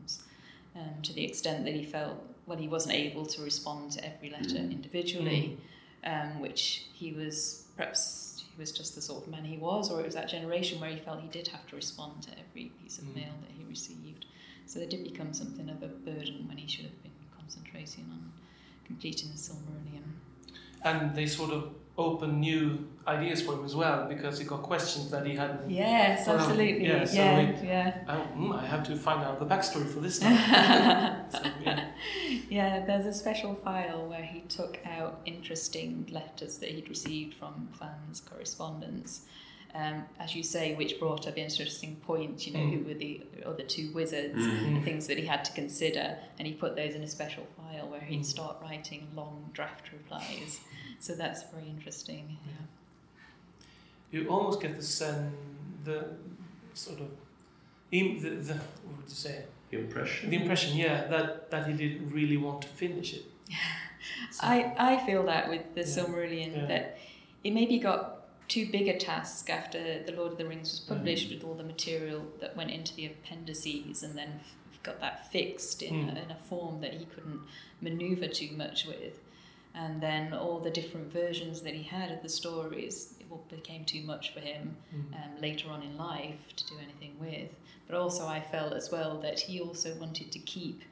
um, to the extent that he felt, well, he wasn't able to respond to every letter Mm. individually, um, which he was perhaps he was just the sort of man he was, or it was that generation where he felt he did have to respond to every piece of Mm. mail that he received. So there did become something of a burden when he should have been concentrating on completing the Silmarillion. And they sort of open new ideas for him as well because he got questions that he hadn't. Yes, Well, absolutely. yeah, Yeah, so yeah. I, mm, I have to find out the backstory for this now. so, yeah. Yeah, there's a special file where he took out interesting letters that he'd received from fans, correspondence, um, as you say, which brought up interesting points. You know, Mm. who were the other two wizards, Mm. the things that he had to consider, and he put those in a special file where he'd Mm. start writing long draft replies. So that's very interesting. Yeah. You almost get the sen, the sort of, the, the what would you say? The Impression. The impression, yeah, that that he didn't really want to finish it. So- I, I feel that with the Yeah. Silmarillion Yeah. that it maybe got too big a task after The Lord of the Rings was published with all the material that went into the appendices and then f- got that fixed in, Mm. a, in a form that he couldn't maneuver too much with. And then all the different versions that he had of the stories, it all became too much for him Mm. um, later on in life to do anything with. But also, I felt as well that he also wanted to keep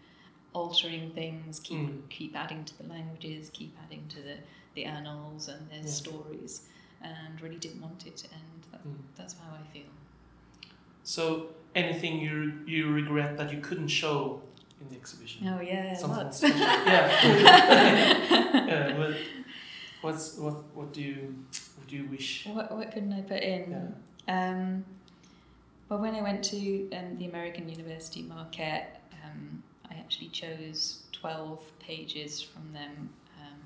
altering things, keep Mm. keep adding to the languages, keep adding to the, the annals and their Yeah. stories, and really didn't want it to end. That, Mm. That's how I feel. So anything you you regret that you couldn't show in the exhibition? Oh yeah, Something lots. special. yeah. yeah. Well, what's what what do you what do you wish? what what couldn't I put in? Yeah. Um, well, when I went to um, the American University Marquette, um, I actually chose 12 pages from them, um,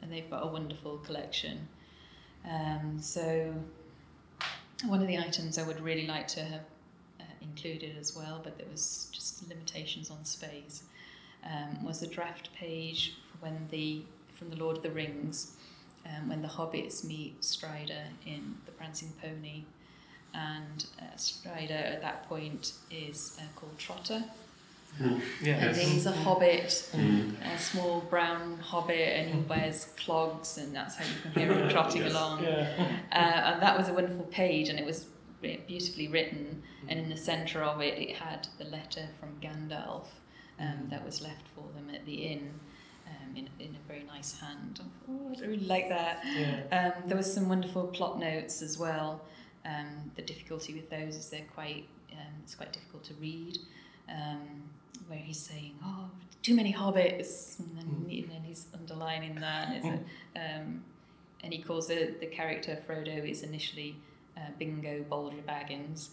and they've got a wonderful collection. Um, so, one of the items I would really like to have included as well, but there was just limitations on space, um, was the draft page when the from the Lord of the Rings, um, when the hobbits meet Strider in the Prancing Pony, and uh, Strider at that point is uh, called Trotter, Yeah. and he's a hobbit, Mm. a small brown hobbit, and he wears clogs, and that's how you can hear him trotting Yes. along. Yeah. Uh, and that was a wonderful page, and it was beautifully written. And in the centre of it, it had the letter from Gandalf um, that was left for them at the inn um, in, in a very nice hand. I Oh, I really like that. Yeah. Um, there was some wonderful plot notes as well. Um, the difficulty with those is they're quite um, it's quite difficult to read. Um, where he's saying, "Oh, too many hobbits," and then, Mm. and then he's underlining that. And, a, um, and he calls the, the character Frodo is initially uh, Bingo Bolger Baggins,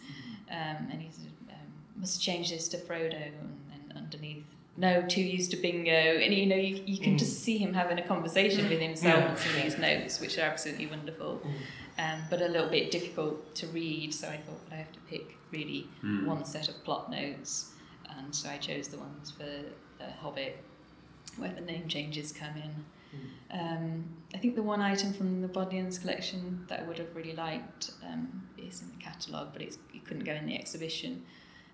um, and he's um, must change this to Frodo, and then underneath. No, too used to bingo, and you know you, you can Mm. just see him having a conversation with himself Yeah. and some of these notes, which are absolutely wonderful, um, but a little bit difficult to read. So I thought, well, I have to pick really Mm. one set of plot notes, and so I chose the ones for the Hobbit, where the name changes come in. Um, I think the one item from the Bodleians collection that I would have really liked um, is in the catalogue, but it's, it couldn't go in the exhibition.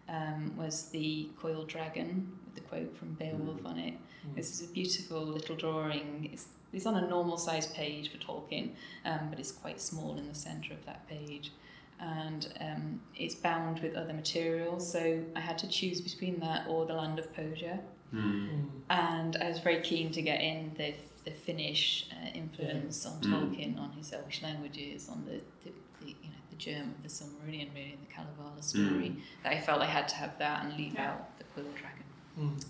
Um, was the coiled dragon with the quote from Beowulf on it. This is a beautiful little drawing. It's, it's on a normal size page for Tolkien, um, but it's quite small in the centre of that page. And um, it's bound with other materials, so I had to choose between that or the Land of Poja Mm. Mm. and I was very keen to get in the, the Finnish uh, influence on Mm. Tolkien, on his Elvish languages, on the, the, the you know the germ of the Silmarillion, really, and the Kalevala story. That I felt I had to have that and leave out the Quill Dragon. Mm.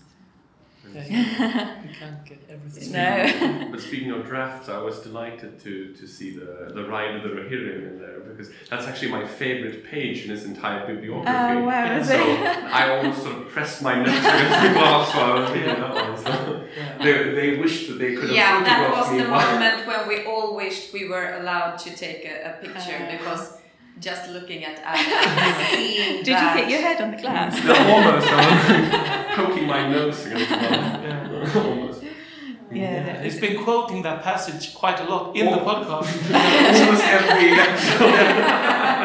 Yeah, you, you can't get everything. No. But speaking of drafts, I was delighted to, to see the, the Ride of the Rohirrim in there because that's actually my favorite page in this entire bibliography. Oh, wow, is So? I almost sort of pressed my notes against the glass while I was reading that one. So Yeah. they, they wished that they could have Yeah, that was me the moment when we all wished we were allowed to take a, a picture Uh. because just looking at Anna, seeing Did you hit your head on the glass? No, almost. I was poking my nose against the Yeah. wall. almost. Yeah, He's been quoting that passage quite a lot in the Oh. podcast. Almost every episode.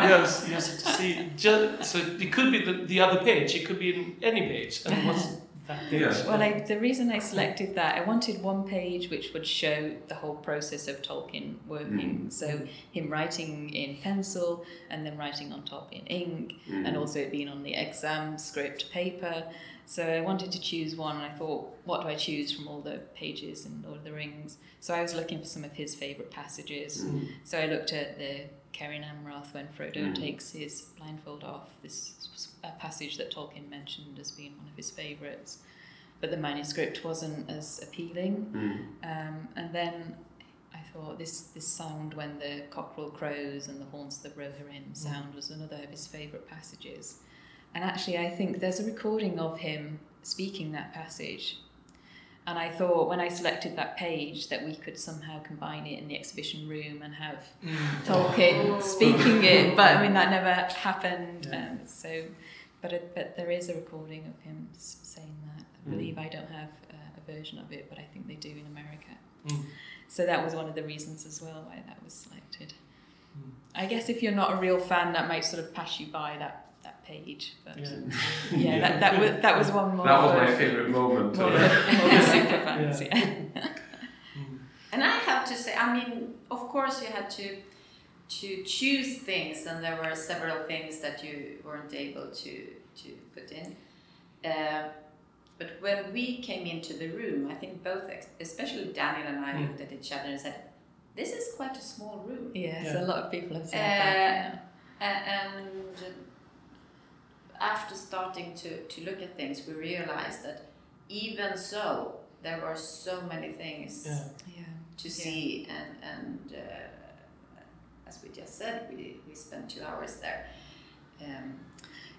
yes, you have to see. Just, so it could be the, the other page. It could be in any page. And what's that page? Yeah. Well, I, the reason I selected that, I wanted one page which would show the whole process of Tolkien working. So him writing in pencil and then writing on top in ink, and Mm. also it being on the exam script paper. So I wanted to choose one, and I thought, what do I choose from all the pages in Lord of the Rings? So I was looking for some of his favourite passages. Mm. So I looked at the Keren Amroth when Frodo Mm. takes his blindfold off. This a passage that Tolkien mentioned as being one of his favourites, but the manuscript wasn't as appealing. Mm. Um, and then I thought this this sound when the cockerel crows and the horns of the Rohirrim sound was another of his favourite passages. And actually, I think there's a recording of him speaking that passage. And I thought when I selected that page that we could somehow combine it in the exhibition room and have Tolkien speaking it, but I mean that never happened. Yeah. Um, so, but it, but there is a recording of him saying that. I Mm. believe I don't have uh, a version of it, but I think they do in America. Mm. So that was one of the reasons as well why that was selected. Mm. I guess if you're not a real fan, that might sort of pass you by that, that page. But Yeah. yeah, yeah that, that was that was one more. That was my favorite moment. More, more super fans, Yeah. yeah. And I have to say, I mean, of course, you had to to choose things, and there were several things that you weren't able to to put in. Uh, but when we came into the room, I think both, especially Daniel and I, Mm. looked at each other and said, "This is quite a small room." Yes, Yeah. a lot of people have said Uh, that. A- and after starting to, to look at things, we realized that even so, there were so many things Yeah. Yeah. yeah. to see, and and uh, as we just said, we we spent two hours there. Um,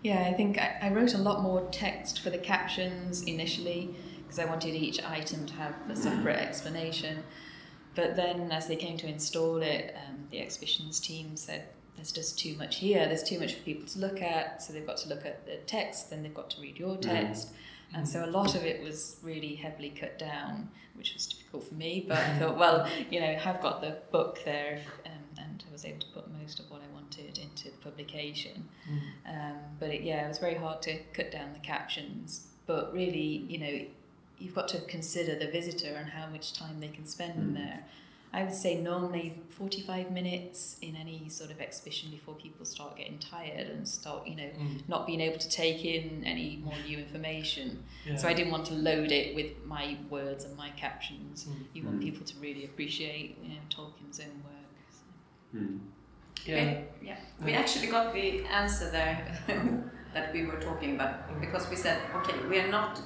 Yeah, I think I, I wrote a lot more text for the captions initially because I wanted each item to have a separate explanation. But then, as they came to install it, um, the exhibitions team said, "There's just too much here. There's too much for people to look at. So they've got to look at the text, then they've got to read your text." And so a lot of it was really heavily cut down, which was difficult for me. But I thought, well, you know, I've got the book there, um, and I was able to put most of what I wanted into the publication. Mm. Um, but it, yeah, it was very hard to cut down the captions. But really, you know, you've got to consider the visitor and how much time they can spend in Mm. there. I would say normally 45 minutes in any sort of exhibition before people start getting tired and start, you know, Mm. not being able to take in any more new information. Yeah. So I didn't want to load it with my words and my captions. Mm. You want Mm. people to really appreciate, you know, Tolkien's own work. So. Mm. Yeah. we- yeah. We actually got the answer there that we were talking about because we said, okay, we are not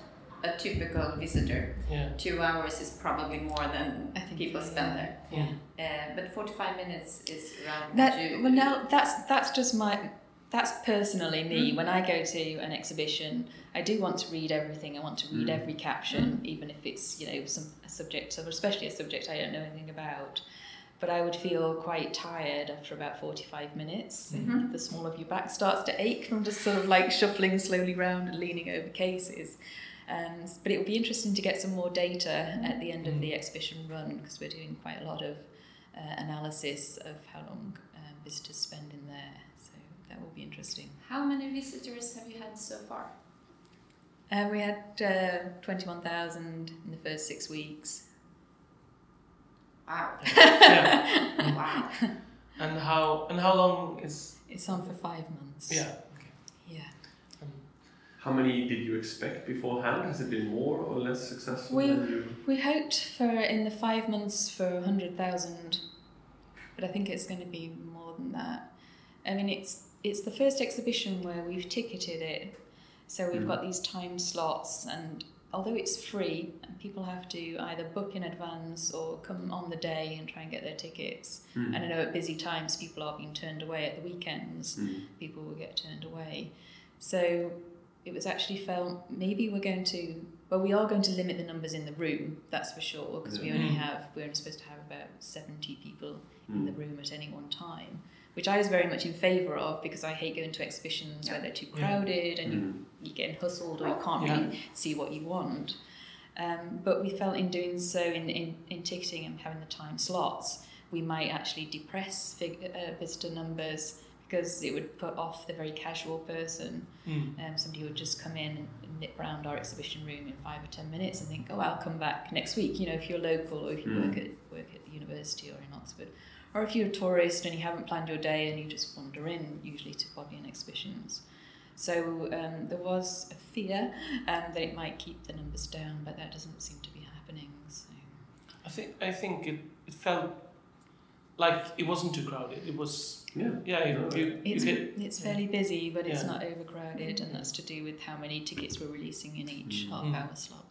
a typical visitor. Yeah. Two hours is probably more than I think people so, spend yeah. there. Yeah. Uh, but 45 minutes is around That you- well now that's that's just my that's personally me. Mm. When I go to an exhibition, I do want to read everything. I want to read Mm. every caption, even if it's you know some a subject, or especially a subject I don't know anything about. But I would feel quite tired after about forty-five minutes. Mhm. The small of your back starts to ache from just sort of like shuffling slowly round and leaning over cases. Um, but it will be interesting to get some more data at the end of the exhibition run because we're doing quite a lot of uh, analysis of how long um, visitors spend in there. So that will be interesting. How many visitors have you had so far? Uh, we had uh, 21,000 in the first six weeks. Wow. Yeah. wow. And how and how long is It's on for five months. Yeah. How many did you expect beforehand? Has it been more or less successful We- than you? We hoped for in the five months for 100,000, but I think it's going to be more than that. I mean, it's it's the first exhibition where we've ticketed it, so we've Mm. got these time slots, and although it's free, and people have to either book in advance or come on the day and try and get their tickets. Mm. And I know at busy times people are being turned away at the weekends. Mm. People will get turned away. So it was actually felt maybe we're going to well we are going to limit the numbers in the room that's for sure because we only Mm. have we're only supposed to have about 70 people in the Mm. room at any one time which I was very much in favour of because I hate going to exhibitions where they're too Yeah. crowded and you Mm. you're getting hustled or you can't Yeah. really see what you want. Um, but we felt in doing so, in, in, in ticketing and having the time slots, we might actually depress fig- uh, visitor numbers because it would put off the very casual person. Mm. Um, somebody would just come in and nip round our exhibition room in five or ten minutes and think, oh, I'll come back next week. You know, if you're local or if you Mm. work at work at the university or in Oxford, or if you're a tourist and you haven't planned your day and you just wander in, usually to Bodleian exhibitions. So um, there was a fear um, that it might keep the numbers down, but that doesn't seem to be happening. So. I think I think it, it felt like it wasn't too crowded. It was Yeah. yeah. You, you, you It's, get, it's fairly busy, but it's Yeah. not overcrowded, and that's to do with how many tickets we're releasing in each Mm. half Mm. hour slot.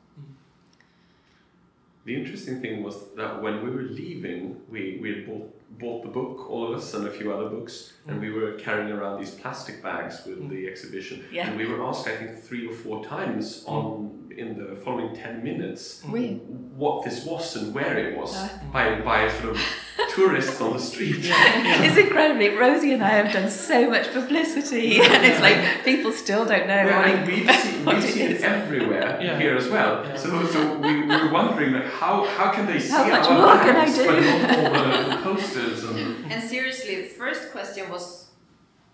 The interesting thing was that when we were leaving, we, we had bought, bought the book, all of us, and a few other books, and we were carrying around these plastic bags with Mm. the exhibition. Yeah. And we were asked, I think, three or four times on in the following 10 minutes Really? what this was and where it was Uh. by, by sort of tourists on the street. It's incredible. Rosie and I have done so much publicity, and it's like people still don't know. Yeah, what and we've seen, we've it seen it is. everywhere Yeah. here as well. Yeah. So, so we, we were wondering, like, how, how can they see How much our more can I do? but all the, the posters and And seriously, the first question was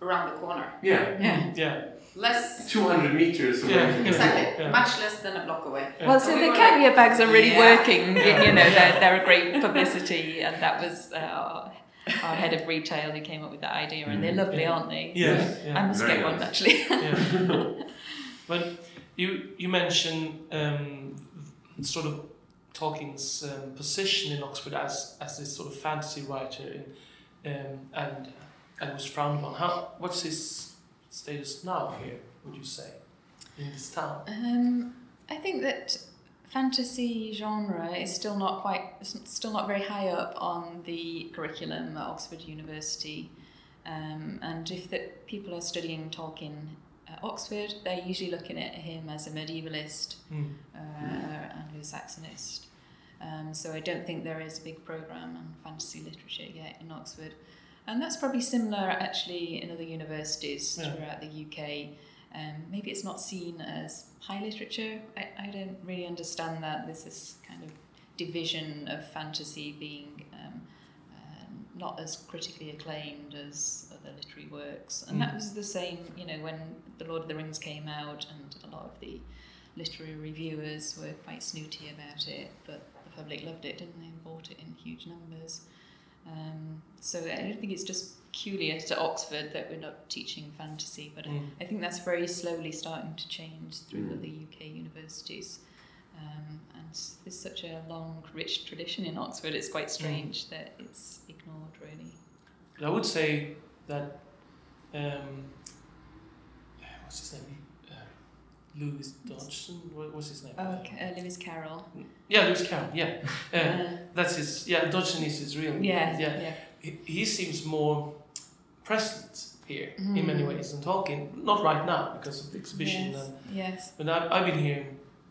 around the corner. yeah, Yeah. yeah. Less, 200 meters away Yeah. from exactly, Yeah. much less than a block away. Yeah. Well, so We the were carrier bags are really Yeah. working. y- You know, they're, they're a great publicity, and that was uh, our, our head of retail who came up with that idea, and they're lovely, Yeah. aren't they? Yeah, Yes. yeah. I must Very get one nice. actually. yeah. but you you mentioned um, sort of Tolkien's um, position in Oxford as as this sort of fantasy writer, in, um, and and was frowned upon. How what's his status now here? Would you say in this town? Um, I think that fantasy genre is still not quite, still not very high up on the curriculum at Oxford University. Um, and if the people are studying Tolkien at Oxford, they're usually looking at him as a medievalist Mm. uh, Anglo-Saxonist. Um, so I don't think there is a big program on fantasy literature yet in Oxford, and that's probably similar actually in other universities Yeah. throughout the UK. Um, maybe it's not seen as high literature. I, I don't really understand that. This is kind of division of fantasy being um, um, not as critically acclaimed as other literary works, and that Mm. was the same. You know, when the Lord of the Rings came out, and a lot of the literary reviewers were quite snooty about it, but the public loved it, didn't they? And bought it in huge numbers. Um, so I don't think it's just peculiar to Oxford that we're not teaching fantasy, but Mm. I think that's very slowly starting to change through Mm. other UK universities. Um, and there's such a long, rich tradition in Oxford, it's quite strange that it's ignored, really. I would say that um, what's his name? Lewis Dodgson. What, what's his name? Okay, uh, Lewis Carroll. Yeah, Lewis Carroll. Yeah, uh, Uh, that's his. Yeah, Dodgson is his real. yeah, yeah. yeah. He, he seems more present here in Mm. many ways than Tolkien. Not right now because of the exhibition. Yes, And, yes. but I've, I've been here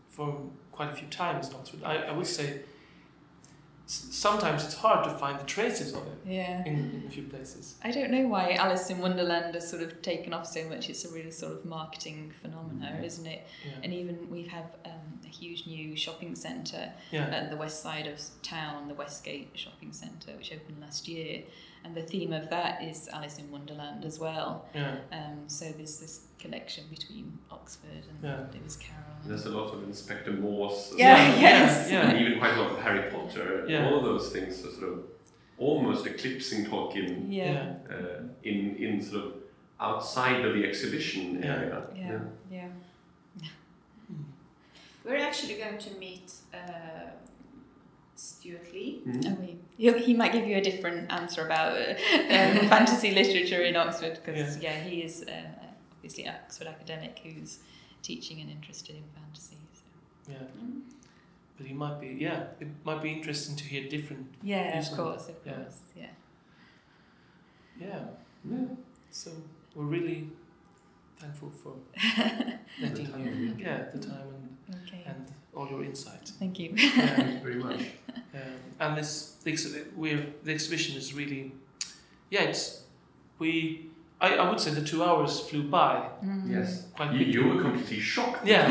for quite a few times Oxford. I, I would say sometimes it's hard to find the traces of it Yeah. in, in a few places. I don't know why Alice in Wonderland has sort of taken off so much. It's a really sort of marketing phenomenon, isn't it? Yeah. And even we have um, a huge new shopping centre at the west side of town, the Westgate Shopping Centre, which opened last year. And the theme of that is Alice in Wonderland as well. Yeah. Um, so there's this connection between Oxford and Yeah. Lewis Carroll. There's a lot of Inspector Morse Yeah, Yeah, yes. yeah, and even quite a lot of Harry Potter. Yeah. All of those things are sort of almost eclipsing Tolkien Yeah. uh, in in sort of outside of the exhibition Yeah. area. Yeah. Yeah. We're actually going to meet uh, Stuart Lee. Oh, we- He, he might give you a different answer about uh, um, fantasy literature in Oxford because yeah. he is uh, obviously an Oxford academic who's teaching and interested in fantasy. So. Yeah. But he might be, yeah, it might be interesting to hear different, Yeah, Yes, of course, of yeah. course, yeah. yeah. Yeah. So we're really thankful for letting you, yeah, the time and, Okay, and all your insight. thank you. Yeah. Thank you very much. Um, and this, the, ex- we're, the exhibition is really, yeah, it's, we, I, I would say the two hours flew by Mm. Yes. quite You, you were completely shocked. Yeah,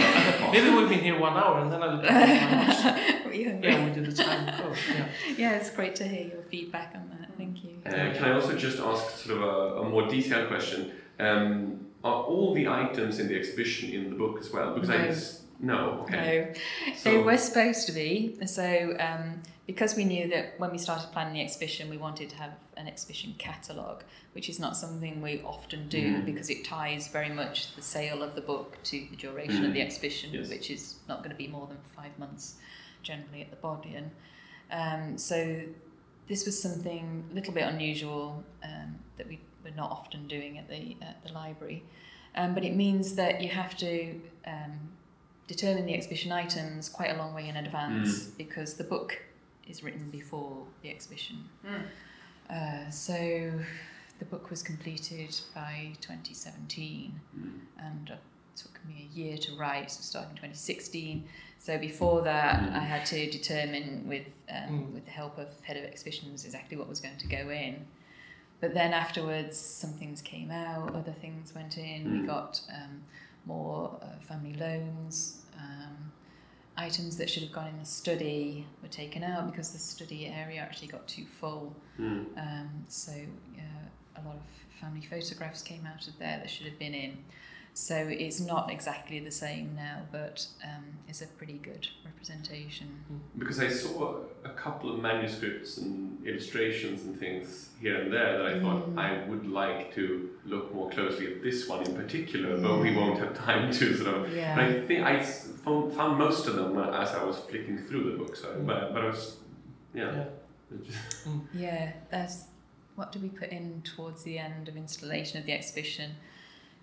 maybe we've been here one hour and then I looked at my watch. Were? Yeah, we did the time. Oh, yeah. Yeah, it's great to hear your feedback on that. Thank you. Uh, can I also just ask sort of a, a more detailed question? Um, are all the items in the exhibition in the book as well? Because I No. just no. Okay. No, So they were supposed to be. So um, because we knew that when we started planning the exhibition, we wanted to have an exhibition catalogue, which is not something we often do Mm. because it ties very much the sale of the book to the duration of Mm. the exhibition, Yes. which is not going to be more than five months generally at the Bodleian. Um, so this was something a little bit unusual um, that we were not often doing at the at the library, um, but it means that you have to um, determine the exhibition items quite a long way in advance because the book is written before the exhibition. Mm. Uh, so the book was completed by 2017 Mm. and it took me a year to write, so starting 2016. So before that, Mm. I had to determine with um, Mm. with the help of head of exhibitions exactly what was going to go in. But then afterwards, some things came out, other things went in. We got um, more uh, family loans. Um, items that should have gone in the study were taken out because the study area actually got too full. Mm. Um, so uh, a lot of family photographs came out of there that should have been in. So it's not exactly the same now, but um, it's a pretty good representation. Because I saw a couple of manuscripts and illustrations and things here and there that I thought Mm. I would like to look more closely at this one in particular, but we won't have time to sort of. Yeah. But I think I found, found most of them as I was flicking through the book. So, but, but I was, yeah. Yeah. Yeah, there's what did we put in towards the end of installation of the exhibition?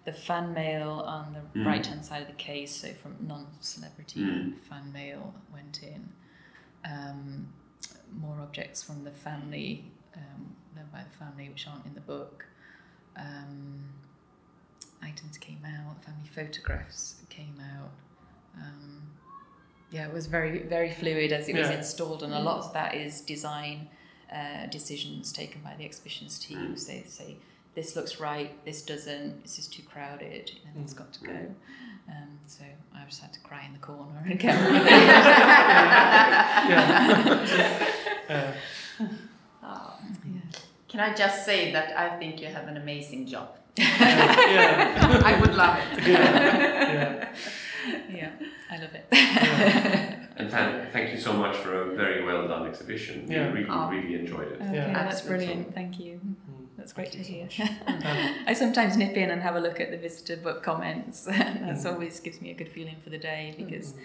The fan mail on the Mm. right hand side of the case, so from non celebrity Mm. fan mail went in. Um, more objects from the family, um, known by the family, which aren't in the book. Um, items came out, family photographs came out. Um, yeah, it was very, very fluid as it was installed, and a lot of that is design uh, decisions taken by the exhibitions teams. They say, this looks right, this doesn't, this is too crowded, and it's mm. got to go. Um, so I just had to cry in the corner and get rid of it. Yeah. Oh. Can I just say that I think you have an amazing job? yeah. I would love it. yeah. yeah, I love it. And thank, thank you so much for a very well done exhibition. Yeah. We really, Oh. really enjoyed it. Okay, Yeah. that's Absolutely. brilliant. Thank you. Mm. That's great to hear. I sometimes nip in and have a look at the visitor book comments. That's Mm. always gives me a good feeling for the day because mm.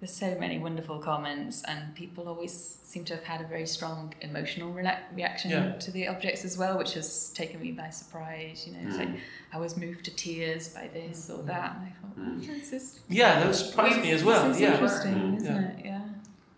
there's so many wonderful comments and people always seem to have had a very strong emotional rela- reaction Yeah. to the objects as well, which has taken me by surprise. You know, it's like Mm. I was moved to tears by this or that, and I thought, Mm. oh, this is Yeah, that surprised me as well. Yeah, interesting, Mm. isn't Yeah. it? Yeah.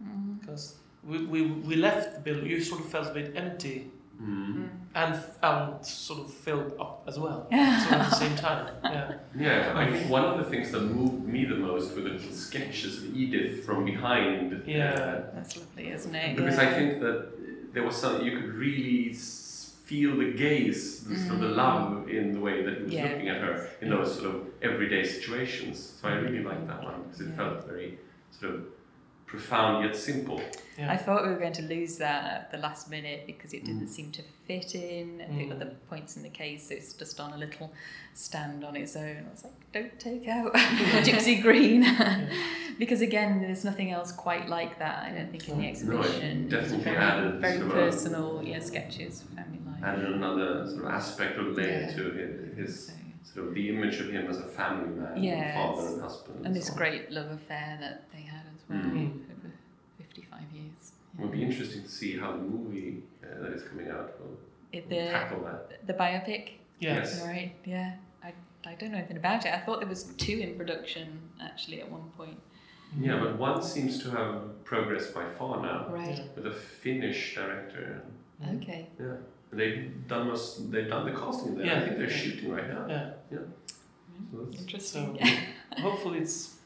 Mm. because we, we, we left the building, you sort of felt a bit empty Mm. and, and sort of filled up as well. Yeah. So at the same time. Yeah. Yeah, I think one of the things that moved me the most were the little sketches of Edith from behind. Yeah. uh, That's lovely, isn't it? because yeah. I think that there was something you could really feel the gaze, the sort of the Mm. love in the way that he was Yeah. looking at her in those sort of everyday situations. So I really liked that one because it Yeah. felt very sort of profound yet simple. Yeah. I thought we were going to lose that at the last minute because it didn't Mm. seem to fit in at Mm. the other points in the case. It's just on a little stand on its own. I was like, don't take out gypsy green. because again, there's nothing else quite like that, I don't think, in the No, it exhibition. definitely very, added very sort of personal yeah, sketches of family life. Added another sort of aspect of layer Yeah. to his, his So- sort of the image of him as a family man, Yes. father and husband. and this so great love affair that they had as well Mm. over 55 years. It would be interesting to see how the movie uh, that is coming out will, It, will the, tackle that. the biopic Yes. Right, yeah. I, I don't know anything about it. I thought there was two in production actually at one point. Yeah, but one seems to have progressed quite far now Right. with a Finnish director. Mm. Okay. They've done most, they've done the casting there. I think they're shooting right now. Yeah. So Interesting. So hopefully it's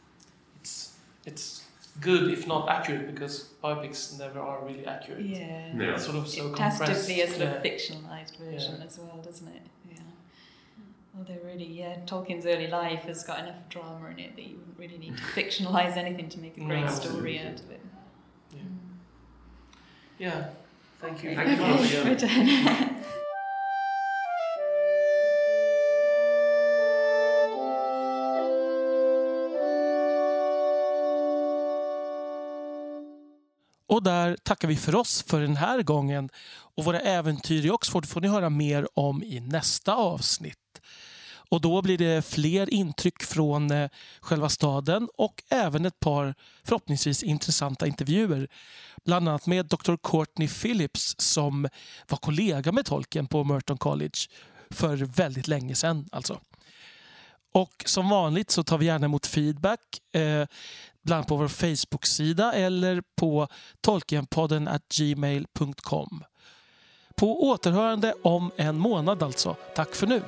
it's it's good if not accurate because biopics never are really accurate. yeah. Yeah. It's sort of so it has to compressed. be a sort of fictionalized version Yeah. as well, doesn't it? Yeah. Although really, yeah, Tolkien's early life has got enough drama in it that you wouldn't really need to fictionalize anything to make a great absolutely. story out of it. Yeah. Yeah. Thank you. Thank you. Okay, Och där tackar vi för oss för den här gången. Och våra äventyr i Oxford får ni höra mer om i nästa avsnitt. Och då blir det fler intryck från eh, själva staden och även ett par förhoppningsvis intressanta intervjuer. Bland annat med Dr. Courtney Phillips som var kollega med tolken på Merton College för väldigt länge sedan. Alltså. Och som vanligt så tar vi gärna emot feedback. Eh, bland annat på vår Facebook-sida eller på tolkenpodden gmail.com. På återhörande om en månad alltså. Tack för nu!